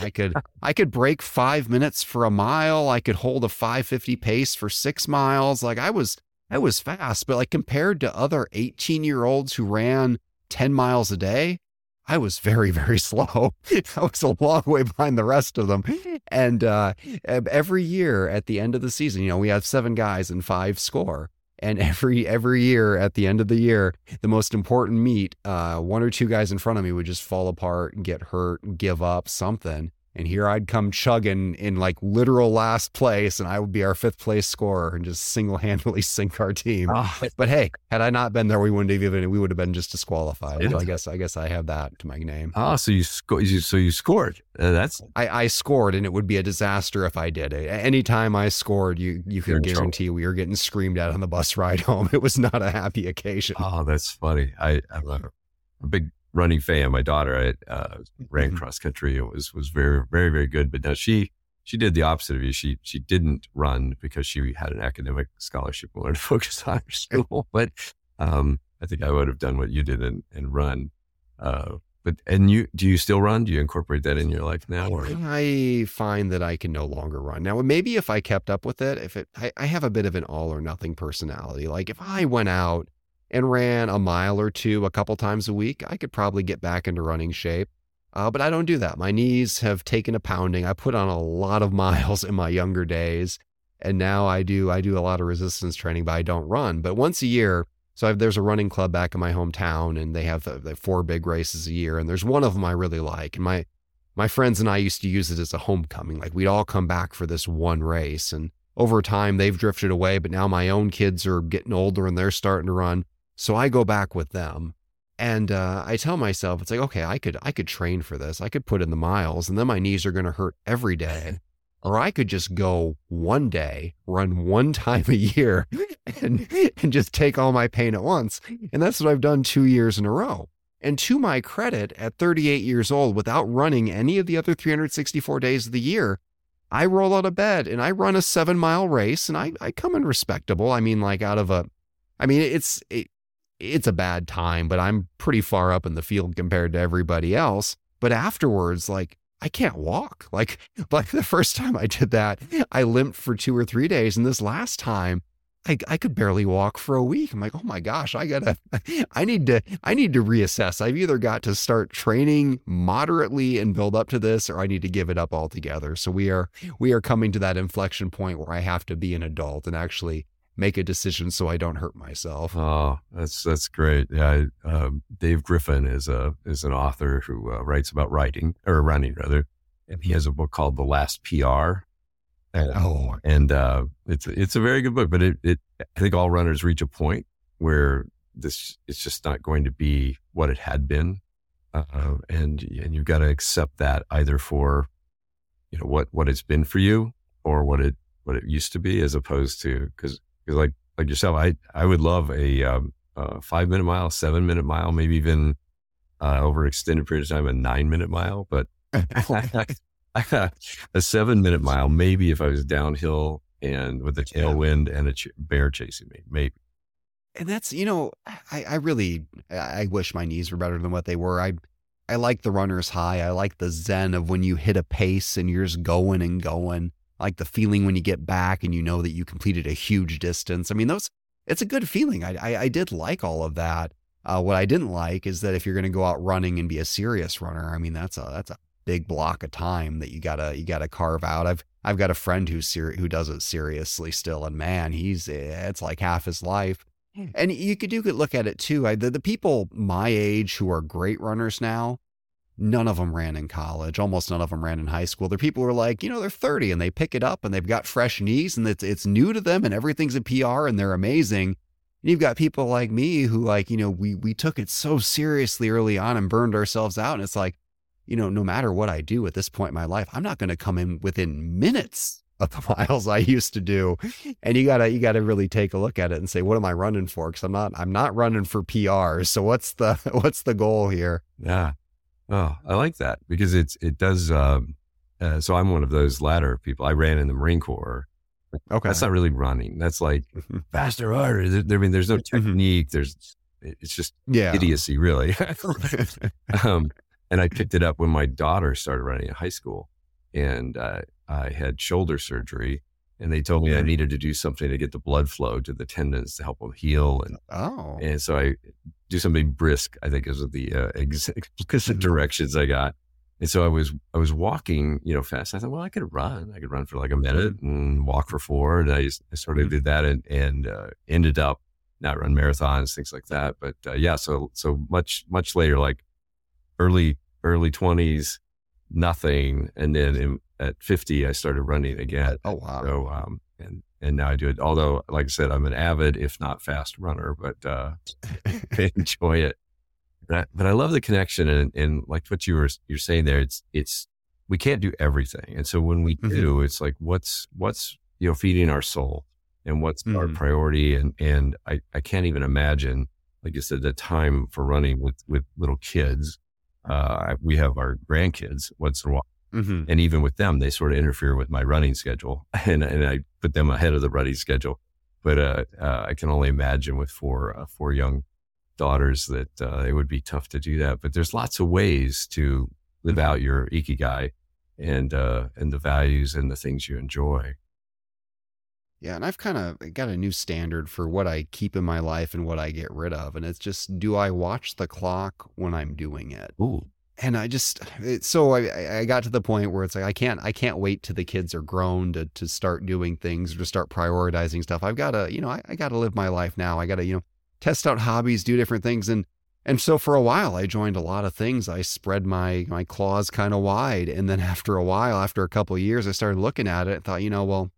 I could I could break five minutes for a mile. I could hold a 550 pace for six miles. Like I was I was fast, but like compared to other 18 year olds who ran 10 miles a day, I was very, very slow. I was a long way behind the rest of them. And uh, every year at the end of the season, you know, we have seven guys and five score. And every every year at the end of the year, the most important meet, uh, one or two guys in front of me would just fall apart get hurt give up something. And here I'd come chugging in like literal last place, and I would be our fifth place scorer and just single handedly sink our team. Oh. But hey, had I not been there, we wouldn't have even we would have been just disqualified. So I guess I guess I have that to my name. Oh, so you sco- so you scored. Uh, that's I, I scored, and it would be a disaster if I did it. Anytime I scored, you you could guarantee we were getting screamed at on the bus ride home. It was not a happy occasion. Oh, that's funny. I I'm a, a big running fan. My daughter I, uh, ran mm-hmm. cross country. It was was very very very good. But now she she did the opposite of you. She she didn't run because she had an academic scholarship and wanted to focus on her school. But um, I think I would have done what you did and, and run. Uh, but and you do you still run? Do you incorporate that in your life now? Or? I find that I can no longer run now. Maybe if I kept up with it, if it, I, I have a bit of an all or nothing personality. Like if I went out and ran a mile or two a couple times a week, I could probably get back into running shape. Uh, but I don't do that. My knees have taken a pounding. I put on a lot of miles in my younger days, and now I do I do a lot of resistance training, but I don't run. But once a year, so I've, there's a running club back in my hometown, and they have the, four big races a year, and there's one of them I really like, and my my friends and I used to use it as a homecoming. Like we'd all come back for this one race, and over time they've drifted away, but now my own kids are getting older and they're starting to run. So I go back with them. And uh, I tell myself, it's like, okay, I could, I could train for this. I could put in the miles, and then my knees are going to hurt every day. Or I could just go one day, run one time a year, and and just take all my pain at once. And that's what I've done two years in a row. And to my credit, at 38 years old, without running any of the other 364 days of the year, I roll out of bed and I run a seven mile race, and I I come in respectable. I mean, like out of a, I mean, it's it, it's a bad time, but I'm pretty far up in the field compared to everybody else. But afterwards, like I can't walk. Like like the first time I did that, I limped for two or three days. And this last time, I, I could barely walk for a week. I'm like, oh my gosh, I gotta, I need to, I need to reassess. I've either got to start training moderately and build up to this, or I need to give it up altogether. So we are, we are coming to that inflection point where I have to be an adult and actually make a decision so I don't hurt myself. Oh, that's that's great. Yeah, um, Dave Griffin is a is an author who uh, writes about writing or running rather, and he has a book called The Last PR. And, oh, and uh, it's it's a very good book, but it, it I think all runners reach a point where this it's just not going to be what it had been, uh, and and you've got to accept that either for you know what what it's been for you or what it what it used to be, as opposed to because because like like yourself, I I would love a, um, a five minute mile, seven minute mile, maybe even uh, over extended period of time a nine minute mile. But a seven minute mile, maybe if I was downhill and with a tailwind and a ch- bear chasing me, maybe. And that's you know, I I really I wish my knees were better than what they were. I I like the runner's high. I like the zen of when you hit a pace and you're just going and going like the feeling when you get back and you know that you completed a huge distance. I mean, those it's a good feeling. I I, I did like all of that. Uh, what I didn't like is that if you're going to go out running and be a serious runner, I mean that's a that's a big block of time that you gotta you gotta carve out. I've I've got a friend who's ser- who does it seriously still, and man, he's it's like half his life. Hmm. And you could you could look at it too. I, the, the people my age who are great runners now, None of them ran in college. Almost none of them ran in high school. They're people who are like, you know, they're 30 and they pick it up and they've got fresh knees and it's it's new to them and everything's a PR and they're amazing. And you've got people like me who like, you know, we we took it so seriously early on and burned ourselves out. And it's like, you know, no matter what I do at this point in my life, I'm not going to come in within minutes of the miles I used to do. And you gotta you gotta really take a look at it and say, what am I running for? Because I'm not I'm not running for PRs. So what's the what's the goal here? Yeah. Oh, I like that because it's it does. Um, uh, so I'm one of those latter people. I ran in the Marine Corps. Okay, that's not really running. That's like mm-hmm. faster, harder. There, I mean, there's no mm-hmm. technique. There's it's just yeah. idiocy, really. um, and I picked it up when my daughter started running in high school, and uh, I had shoulder surgery, and they told me I needed to do something to get the blood flow to the tendons to help them heal. And oh, and so I do something brisk. I think is the uh, explicit mm-hmm. directions I got. And so I was I was walking, you know, fast. I thought, well, I could run. I could run for like a minute mm-hmm. and walk for four. And I, just, I sort of did that and and uh, ended up not run marathons, things like that. But uh, yeah, so so much much later, like early early twenties, nothing. And then in, at 50, I started running again. Oh, wow. So, um, and, and now I do it. Although, like I said, I'm an avid, if not fast runner, but, uh, I enjoy it. But I, but I love the connection and, and like what you were, you're saying there, it's, it's, we can't do everything. And so when we Mhm. do, it's like, what's, what's, you know, feeding our soul and what's our Mhm. priority. And, and I, I can't even imagine, like you said, the time for running with, with little kids. Uh, we have our grandkids once in a while. Hmm And even with them, they sort of interfere with my running schedule and, and I put them ahead of the running schedule. But, uh, uh I can only imagine with four, uh, four young daughters that, uh, it would be tough to do that. But there's lots of ways to live Mhm. out your ikigai and, uh, and the values and the things you enjoy. Yeah, and I've kind of got a new standard for what I keep in my life and what I get rid of. And it's just, do I watch the clock when I'm doing it? Ooh. And I just, it, so I- I, got to the point where it's like, I can't, I can't wait till the kids are grown to, to start doing things or to start prioritizing stuff. I've got to, you know, I, I got to live my life now. I got to, you know, test out hobbies, do different things. And, and so for a while, I joined a lot of things. I spread my, my claws kind of wide. And then after a while, after a couple years, I started looking at it and thought, you know, well,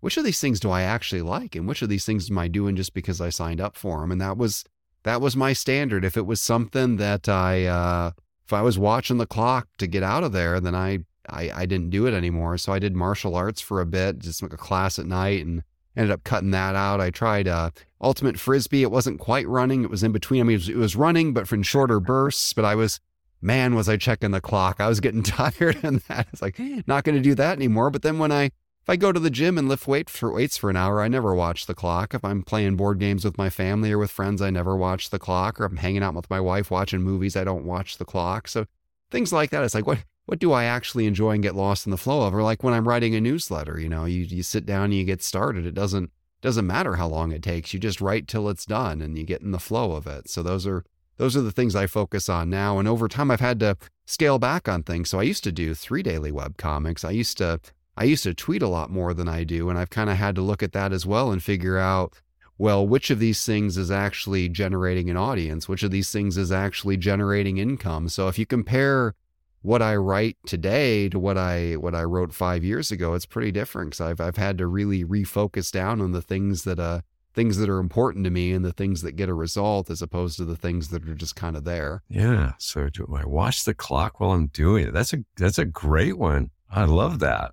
which of these things do I actually like? And which of these things am I doing just because I signed up for them? And that was, that was my standard. If it was something that I, uh, if I was watching the clock to get out of there, then I, I, I didn't do it anymore. So I did martial arts for a bit, just like a class at night and ended up cutting that out. I tried, uh, ultimate frisbee. It wasn't quite running. It was in between. I mean, it was, it was running, but in shorter bursts, but I was, man, was I checking the clock. I was getting tired and that it's like, not going to do that anymore. But then when I, if I go to the gym and lift weight for weights for an hour, I never watch the clock. If I'm playing board games with my family or with friends, I never watch the clock. Or I'm hanging out with my wife watching movies, I don't watch the clock. So things like that. It's like what what do I actually enjoy and get lost in the flow of? Or like when I'm writing a newsletter, you know, you you sit down and you get started. It doesn't doesn't matter how long it takes. You just write till it's done and you get in the flow of it. So those are those are the things I focus on now. And over time I've had to scale back on things. So I used to do three daily web comics. I used to I used to tweet a lot more than I do. And I've kind of had to look at that as well and figure out, well, which of these things is actually generating an audience? Which of these things is actually generating income? So if you compare what I write today to what I what I wrote five years ago, it's pretty different. Because I've I've had to really refocus down on the things that uh things that are important to me and the things that get a result as opposed to the things that are just kind of there. Yeah. So do I watch the clock while I'm doing it? That's a, that's a great one. I love that.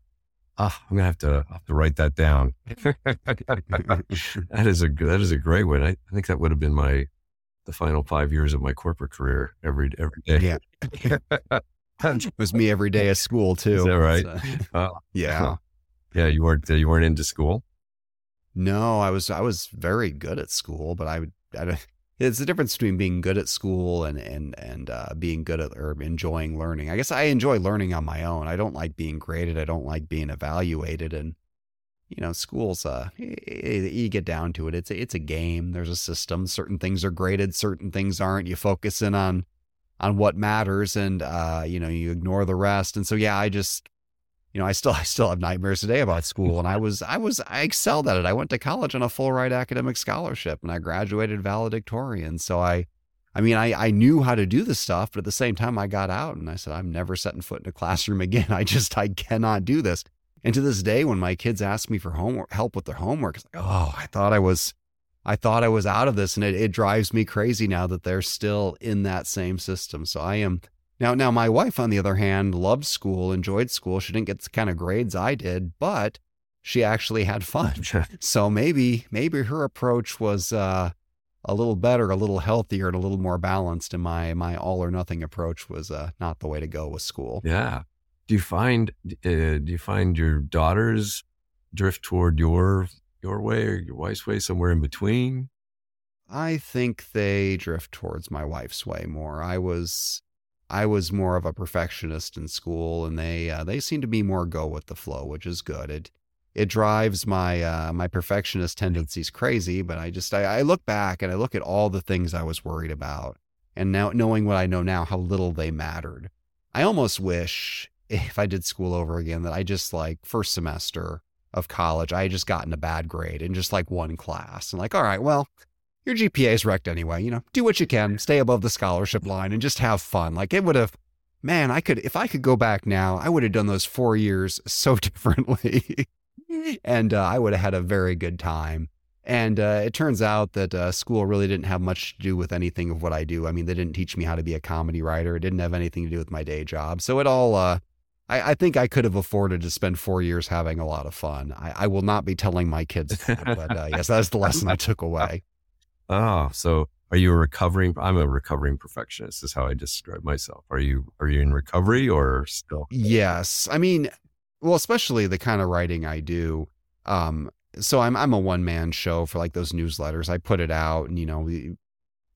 Ah, I'm gonna have to have to write that down. that is a that is a great one. I, I think that would have been my the final five years of my corporate career every every day. Yeah. It was me every day at school too. Is that right? It's, uh, yeah. yeah. You weren't you weren't into school. No, I was I was very good at school, but I would I don't, it's the difference between being good at school and and and uh, being good at or enjoying learning. I guess I enjoy learning on my own. I don't like being graded. I don't like being evaluated. And you know, schools uh, you get down to it. It's a, it's a game. There's a system. Certain things are graded. Certain things aren't. You focus in on on what matters, and uh, you know, you ignore the rest. And so yeah, I just you know, I still I still have nightmares today about school. And I was I was I excelled at it. I went to college on a full ride academic scholarship and I graduated valedictorian. So I I mean I, I knew how to do the stuff, but at the same time I got out and I said, I'm never setting foot in a classroom again. I just I cannot do this. And to this day, when my kids ask me for homework help with their homework, it's like, oh, I thought I was I thought I was out of this. And it, it drives me crazy now that they're still in that same system. So I am now, now my wife, on the other hand, loved school, enjoyed school. She didn't get the kind of grades I did, but she actually had fun. So maybe, maybe her approach was uh, a little better, a little healthier, and a little more balanced. And my my all or nothing approach was uh, not the way to go with school. Yeah. Do you find uh, do you find your daughters drift toward your your way or your wife's way, somewhere in between? I think they drift towards my wife's way more. I was I was more of a perfectionist in school, and they uh, they seem to be more go with the flow, which is good. It it drives my uh, my perfectionist tendencies crazy. But I just I, I look back and I look at all the things I was worried about, and now knowing what I know now, how little they mattered. I almost wish if I did school over again that I just like first semester of college, I had just gotten a bad grade in just like one class, and like all right, well your GPA is wrecked anyway. You know, do what you can, stay above the scholarship line, and just have fun. Like it would have, man, I could, if I could go back now, I would have done those four years so differently. and uh, I would have had a very good time. And uh, it turns out that uh, school really didn't have much to do with anything of what I do. I mean, they didn't teach me how to be a comedy writer. It didn't have anything to do with my day job. So it all, uh, I, I, think I could have afforded to spend four years having a lot of fun. I, I will not be telling my kids that, but uh, yes, that's the lesson I took away. Oh, so are you a recovering? I'm a recovering perfectionist. Is how I describe myself. Are you? Are you in recovery or still? Yes, I mean, well, especially the kind of writing I do. Um, so I'm I'm a one man show for like those newsletters. I put it out, and you know,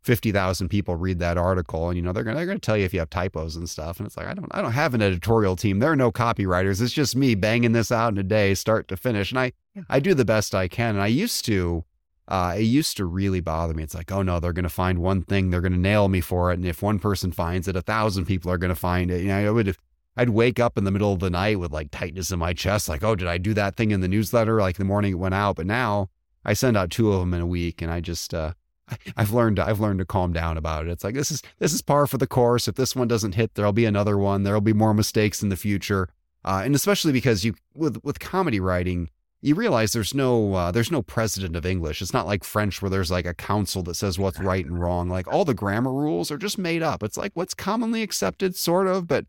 fifty thousand people read that article, and you know they're gonna they're gonna tell you if you have typos and stuff. And it's like I don't I don't have an editorial team. There are no copywriters. It's just me banging this out in a day, start to finish. And I I do the best I can. And I used to. Uh, it used to really bother me. It's like, oh no, they're going to find one thing, they're going to nail me for it, and if one person finds it, a thousand people are going to find it. You know, I would I'd wake up in the middle of the night with like tightness in my chest, like, oh, did I do that thing in the newsletter like the morning it went out? But now I send out two of them in a week, and I just uh, I've learned I've learned to calm down about it. It's like this is this is par for the course. If this one doesn't hit, there'll be another one. There'll be more mistakes in the future, uh, and especially because you with with comedy writing, you realize there's no uh, there's no president of English. It's not like French where there's like a council that says what's right and wrong. Like all the grammar rules are just made up. It's like what's commonly accepted, sort of, but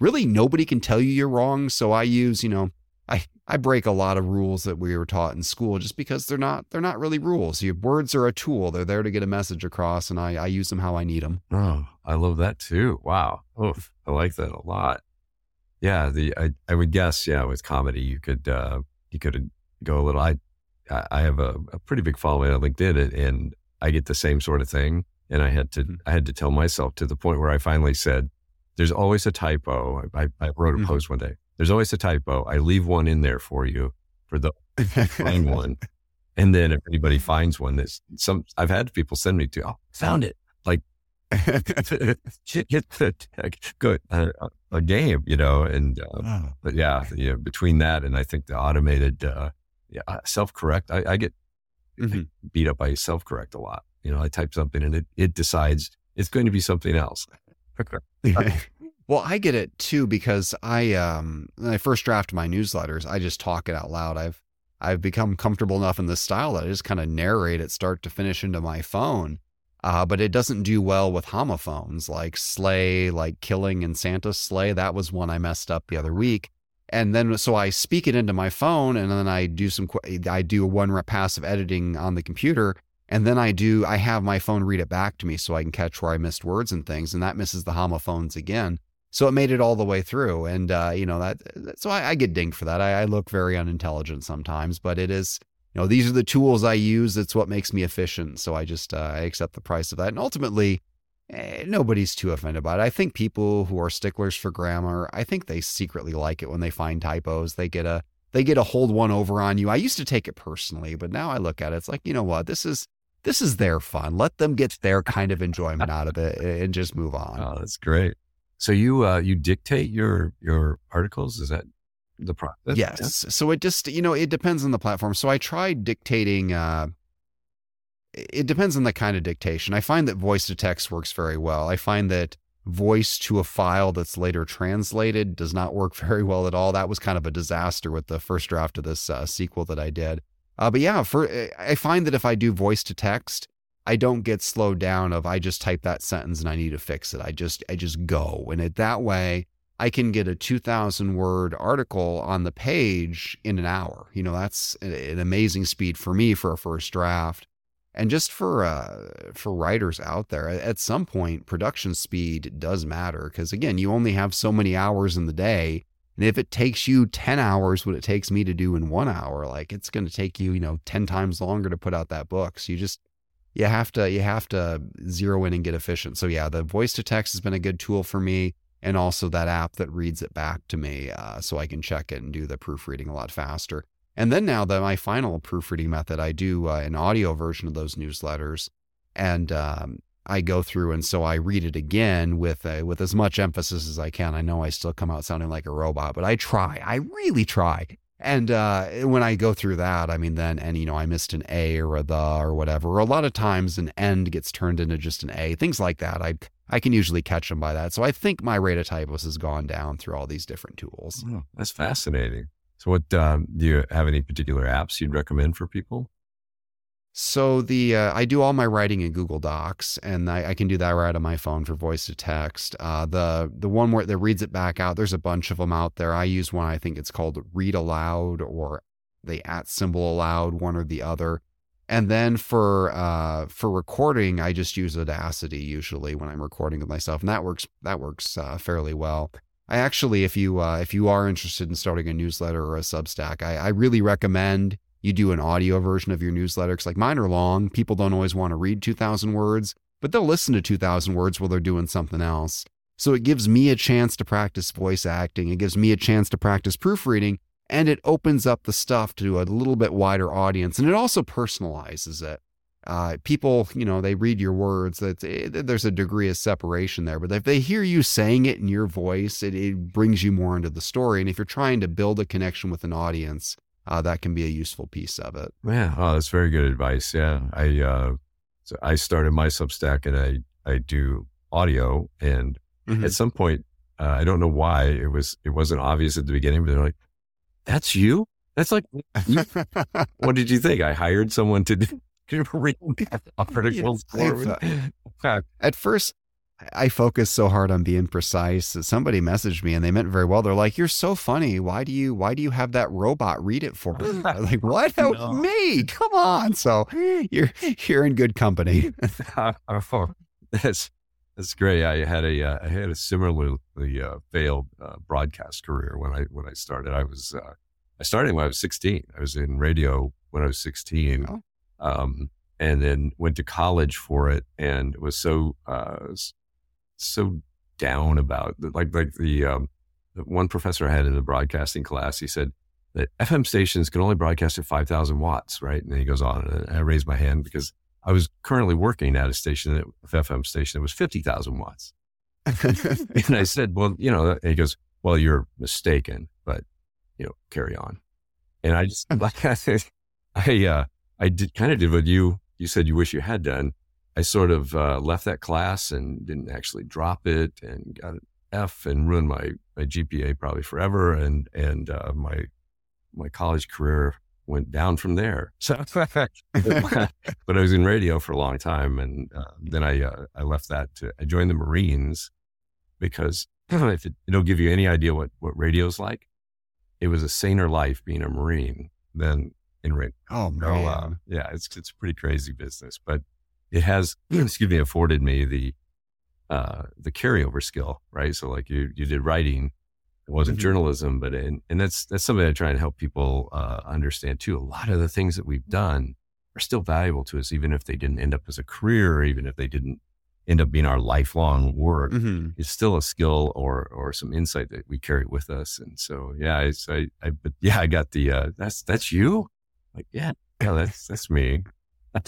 really nobody can tell you you're wrong. So I use, you know, I, I break a lot of rules that we were taught in school just because they're not they're not really rules. Your words are a tool. They're there to get a message across, and I, I use them how I need them. Oh, I love that too. Wow. Oh, I like that a lot. Yeah, the I, I would guess, yeah, with comedy you could uh you could go a little I I have a, a pretty big following on LinkedIn and I get the same sort of thing. And I had to mm-hmm. I had to tell myself to the point where I finally said, there's always a typo. I, I wrote a mm-hmm. post one day. There's always a typo. I leave one in there for you for the find one. And then if anybody finds one that's some, I've had people send me to, oh, found it. Like, good, uh, a game, you know, and, uh, but yeah, know, between that and I think the automated, uh, yeah, uh, self correct, I, I get mm-hmm. beat up by self correct a lot. You know, I type something and it, it decides it's going to be something else. well, I get it too because I um when I first draft my newsletters, I just talk it out loud. I've I've become comfortable enough in this style that I just kind of narrate it start to finish into my phone. Uh, but it doesn't do well with homophones like slay, like killing and Santa sleigh. That was one I messed up the other week. And then so I speak it into my phone and then I do some, I do one pass of editing on the computer and then I do, I have my phone read it back to me so I can catch where I missed words and things. And that misses the homophones again. So it made it all the way through. And, uh, you know, that, so I, I get dinged for that. I, I, look very unintelligent sometimes, but it is, you know, these are the tools I use. It's what makes me efficient. So I just, uh, I accept the price of that. And ultimately, eh, nobody's too offended by it. I think people who are sticklers for grammar, I think they secretly like it when they find typos. They get a, they get a hold one over on you. I used to take it personally, but now I look at it, it's like, you know what? This is, this is their fun. Let them get their kind of enjoyment out of it and just move on. Oh, that's great. So you uh, you dictate your your articles? Is that the process? Yes. Yeah. So it just you know it depends on the platform. So I tried dictating. Uh, it depends on the kind of dictation. I find that voice to text works very well. I find that voice to a file that's later translated does not work very well at all. That was kind of a disaster with the first draft of this uh, sequel that I did. Uh, but yeah, for eh, I find that if I do voice to text, I don't get slowed down of I just type that sentence and I need to fix it. I just I just go. And it that way I can get a 2000 word article on the page in an hour. You know, that's an amazing speed for me for a first draft. And just for uh, for writers out there, at some point, production speed does matter because again, you only have so many hours in the day, and if it takes you 10 hours, what it takes me to do in one hour, like it's going to take you, you know, 10 times longer to put out that book. So you just, you have to, you have to zero in and get efficient. So yeah, the voice to text has been a good tool for me. And also that app that reads it back to me uh, so I can check it and do the proofreading a lot faster. And then now that my final proofreading method, I do uh, an audio version of those newsletters. And um, I go through and so I read it again with uh, with as much emphasis as I can. I know I still come out sounding like a robot, but I try. I really try. And uh, when I go through that, I mean, then and you know, I missed an A or a the or whatever. A lot of times, an end gets turned into just an A. Things like that. I I can usually catch them by that. So I think my rate of typos has gone down through all these different tools. Oh, that's fascinating. So, what um, do you have any particular apps you'd recommend for people? So the uh, I do all my writing in Google Docs, and I, I, can do that right on my phone for voice to text. Uh, the the one where that reads it back out. There's a bunch of them out there. I use one. I think it's called Read Aloud or the at symbol aloud, one or the other. And then for uh, for recording, I just use Audacity usually when I'm recording with myself, and that works that works uh, fairly well. I actually, if you uh, if you are interested in starting a newsletter or a Substack, I, I really recommend you do an audio version of your newsletter because like mine are long. People don't always want to read 2,000 words, but they'll listen to 2,000 words while they're doing something else. So it gives me a chance to practice voice acting. It gives me a chance to practice proofreading, and it opens up the stuff to a little bit wider audience. And it also personalizes it. Uh, people, you know, they read your words. That eh, there's a degree of separation there, but if they hear you saying it in your voice, it, it brings you more into the story. And if you're trying to build a connection with an audience, uh, that can be a useful piece of it. Yeah, oh, that's very good advice. Yeah, I uh, so I started my Substack and I I do audio, and mm-hmm. at some point uh, I don't know why it was it wasn't obvious at the beginning, but they're like, "That's you." That's like, what did you think? I hired someone to do, articles for At first, I focused so hard on being precise. that Somebody messaged me and they meant very well. They're like, "You're so funny. Why do you why do you have that robot read it for me?" I'm like, "What? That no. me? Come on!" So you're you're in good company. that's that's great. I had a uh, I had a similarly uh, failed uh, broadcast career when I when I started. I was uh, I started when I was 16. I was in radio when I was 16. Oh. Um, and then went to college for it and was so uh, so down about like like the, um, the one professor I had in the broadcasting class. He said that FM stations can only broadcast at five thousand watts, right? And then he goes on, and I raised my hand because I was currently working at a station, an FM station that was fifty thousand watts. and I said, well, you know, and he goes, well, you're mistaken, but you know, carry on. And I just like I said, I uh, I did kind of did what you you said you wish you had done. I sort of uh, left that class and didn't actually drop it and got an F and ruined my, my GPA probably forever. And, and uh, my, my college career went down from there. So, but I was in radio for a long time. And uh, then I, uh, I left that to, I joined the Marines because if it, it'll give you any idea what, what radio's like, it was a saner life being a Marine than in radio. Oh, man. So, uh, yeah, it's, it's a pretty crazy business, but it has, excuse me, afforded me the, uh, the carryover skill, right? So like you, you did writing, it wasn't mm-hmm. journalism, but in, and that's, that's something I try and help people, uh, understand too. A lot of the things that we've done are still valuable to us, even if they didn't end up as a career, or even if they didn't end up being our lifelong work. Mm-hmm. It's still a skill or, or some insight that we carry with us. And so, yeah, I, I, I but yeah, I got the, uh, that's, that's you. Like, yeah, yeah, that's, that's me.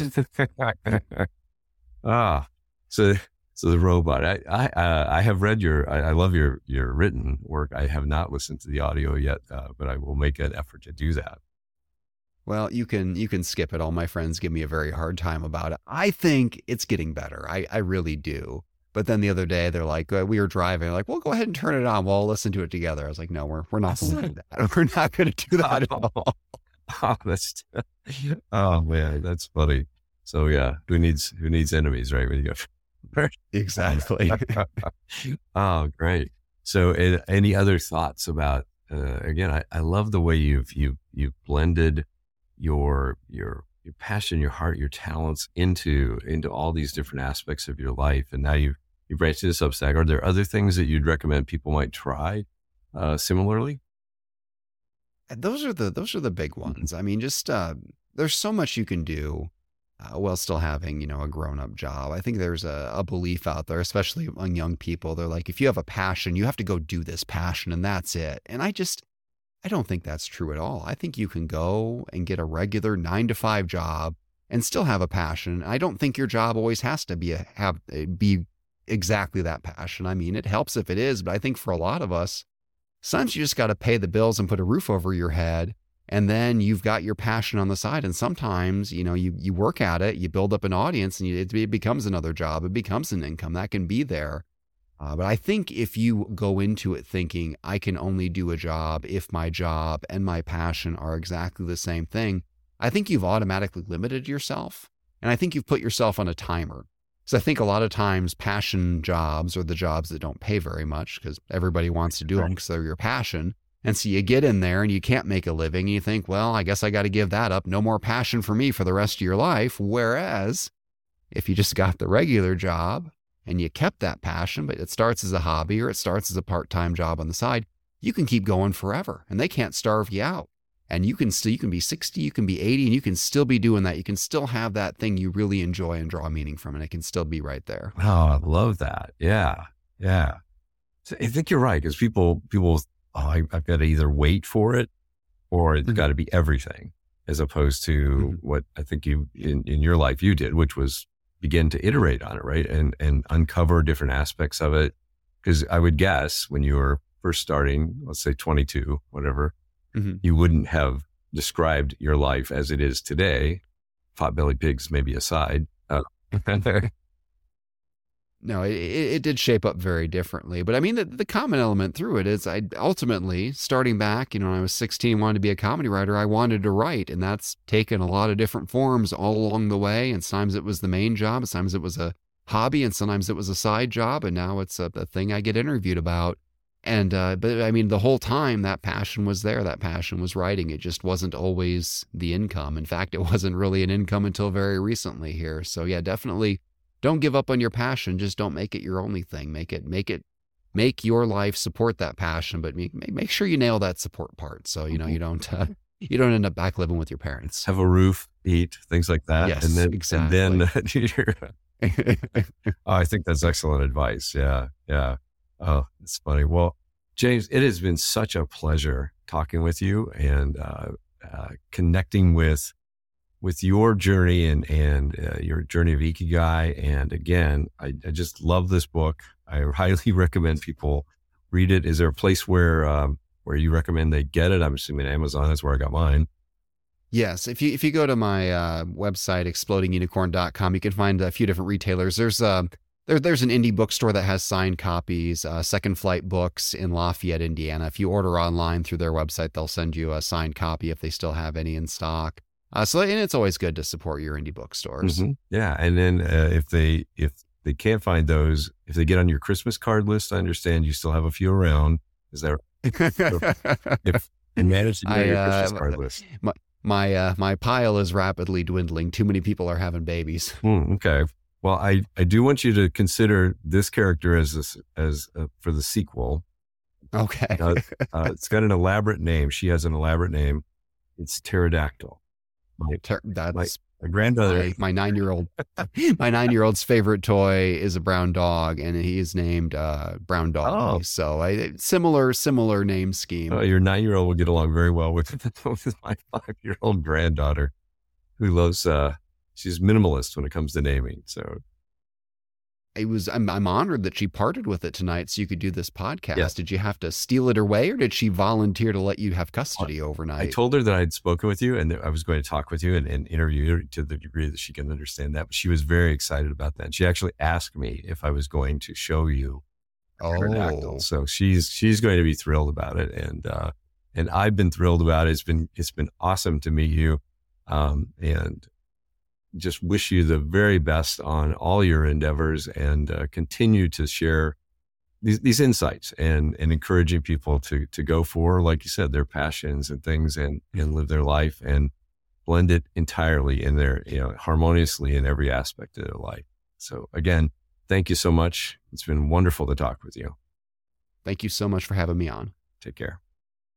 ah, so so the robot. I I uh, I have read your. I, I, love your your written work. I have not listened to the audio yet, uh, but I will make an effort to do that. Well, you can you can skip it. All my friends give me a very hard time about it. I think it's getting better. I I really do. But then the other day they're like, uh, we were driving, like, well, go ahead and turn it on. We'll listen to it together. I was like, no, we're we're not going to do that. We're not going to do that at all. oh, that's oh man, that's funny. So yeah, who needs who needs enemies, right? When you exactly. oh, great. So, any other thoughts about? Uh, again, I, I love the way you've you've you've blended your your your passion, your heart, your talents into into all these different aspects of your life, and now you've you've branched into Substack. Are there other things that you'd recommend people might try uh, similarly? those are the those are the big ones. I mean, just uh, there's so much you can do uh, while still having you know a grown up job. I think there's a, a belief out there, especially among young people. They're like, if you have a passion, you have to go do this passion, and that's it. And I just I don't think that's true at all. I think you can go and get a regular nine to five job and still have a passion. I don't think your job always has to be a, have be exactly that passion. I mean, it helps if it is, but I think for a lot of us, sometimes you just got to pay the bills and put a roof over your head. And then you've got your passion on the side. And sometimes you know you you work at it you build up an audience and you, it, it, becomes another job it becomes an income that can be there. Uh, but i think if you go into it thinking i can only do a job if my job and my passion are exactly the same thing i think you've automatically limited yourself. And i think you've put yourself on a timer. Because I think a lot of times passion jobs are the jobs that don't pay very much because everybody wants to do them because they're your passion. And so you get in there and you can't make a living. And you think, well, I guess I got to give that up. No more passion for me for the rest of your life. Whereas if you just got the regular job and you kept that passion, but it starts as a hobby or it starts as a part time job on the side, you can keep going forever and they can't starve you out. And you can still, you can be 60, you can be 80, and you can still be doing that. You can still have that thing you really enjoy and draw meaning from, and it can still be right there. Oh, I love that. Yeah. Yeah. I think you're right because people, people oh, I, have got to either wait for it or it's mm-hmm. got to be everything as opposed to mm-hmm. what I think you in, in your life you did, which was begin to iterate on it, right? And, and uncover different aspects of it. Cause I would guess when you were first starting, let's say 22, whatever, mm-hmm. you wouldn't have described your life as it is today. Potbelly pigs maybe aside. Uh, no, it, it did shape up very differently. But I mean, the, the common element through it is I ultimately, starting back, you know, when I was 16, wanted to be a comedy writer. I wanted to write, and that's taken a lot of different forms all along the way. And sometimes it was the main job, sometimes it was a hobby, and sometimes it was a side job. And now it's a, a thing I get interviewed about. And, uh, but I mean, the whole time that passion was there. That passion was writing. It just wasn't always the income. In fact, it wasn't really an income until very recently here. So, yeah, definitely don't give up on your passion. Just don't make it your only thing. Make it, make it, make your life support that passion, but make, make sure you nail that support part. So, you know, you don't, uh, you don't end up back living with your parents. Have a roof, eat, things like that. Yes, and then, exactly. And then oh, I think that's excellent advice. Yeah. Yeah. Oh, it's funny. Well, James, it has been such a pleasure talking with you and uh, uh, connecting with with your journey and and uh, your journey of ikigai. And again, I, I, just love this book. I highly recommend people read it. Is there a place where um, where you recommend they get it? I'm assuming Amazon. That's where I got mine. Yes, if you if you go to my uh, website explodingunicorn.com, you can find a few different retailers. There's uh, there, there's an indie bookstore that has signed copies, uh, Second Flight Books in Lafayette, Indiana. If you order online through their website, they'll send you a signed copy if they still have any in stock. Uh, so, and it's always good to support your indie bookstores. Mm-hmm. Yeah, and then uh, if they if they can't find those, if they get on your Christmas card list, I understand you still have a few around. Is there? if you manage to get I, your Christmas uh, card list, my my, uh, my pile is rapidly dwindling. Too many people are having babies. Mm, okay. Well, I, I do want you to consider this character as this, as uh, for the sequel. Okay. uh, it's got an elaborate name. She has an elaborate name. It's pterodactyl. My, that's my, my granddaughter. My, my nine year old, my nine year old's favorite toy is a brown dog, and he is named uh, Brown Dog. Oh. So I, similar similar name scheme. Oh, your nine year old will get along very well with, with my five year old granddaughter, who loves. Uh, she's minimalist when it comes to naming. So it was I'm, I'm honored that she parted with it tonight so you could do this podcast. Yes. did you have to steal it away or did she volunteer to let you have custody overnight? I told her that i'd spoken with you and that i was going to talk with you and, and interview her to the degree that she can understand that but she was very excited about that. She actually asked me if i was going to show you oh. So she's she's going to be thrilled about it and uh and i've been thrilled about it. It's been it's been awesome to meet you um and just wish you the very best on all your endeavors and uh, continue to share these, these insights and, and encouraging people to, to go for, like you said, their passions and things and, and live their life and blend it entirely in their, you know, harmoniously in every aspect of their life. So again, thank you so much. It's been wonderful to talk with you. Thank you so much for having me on. Take care.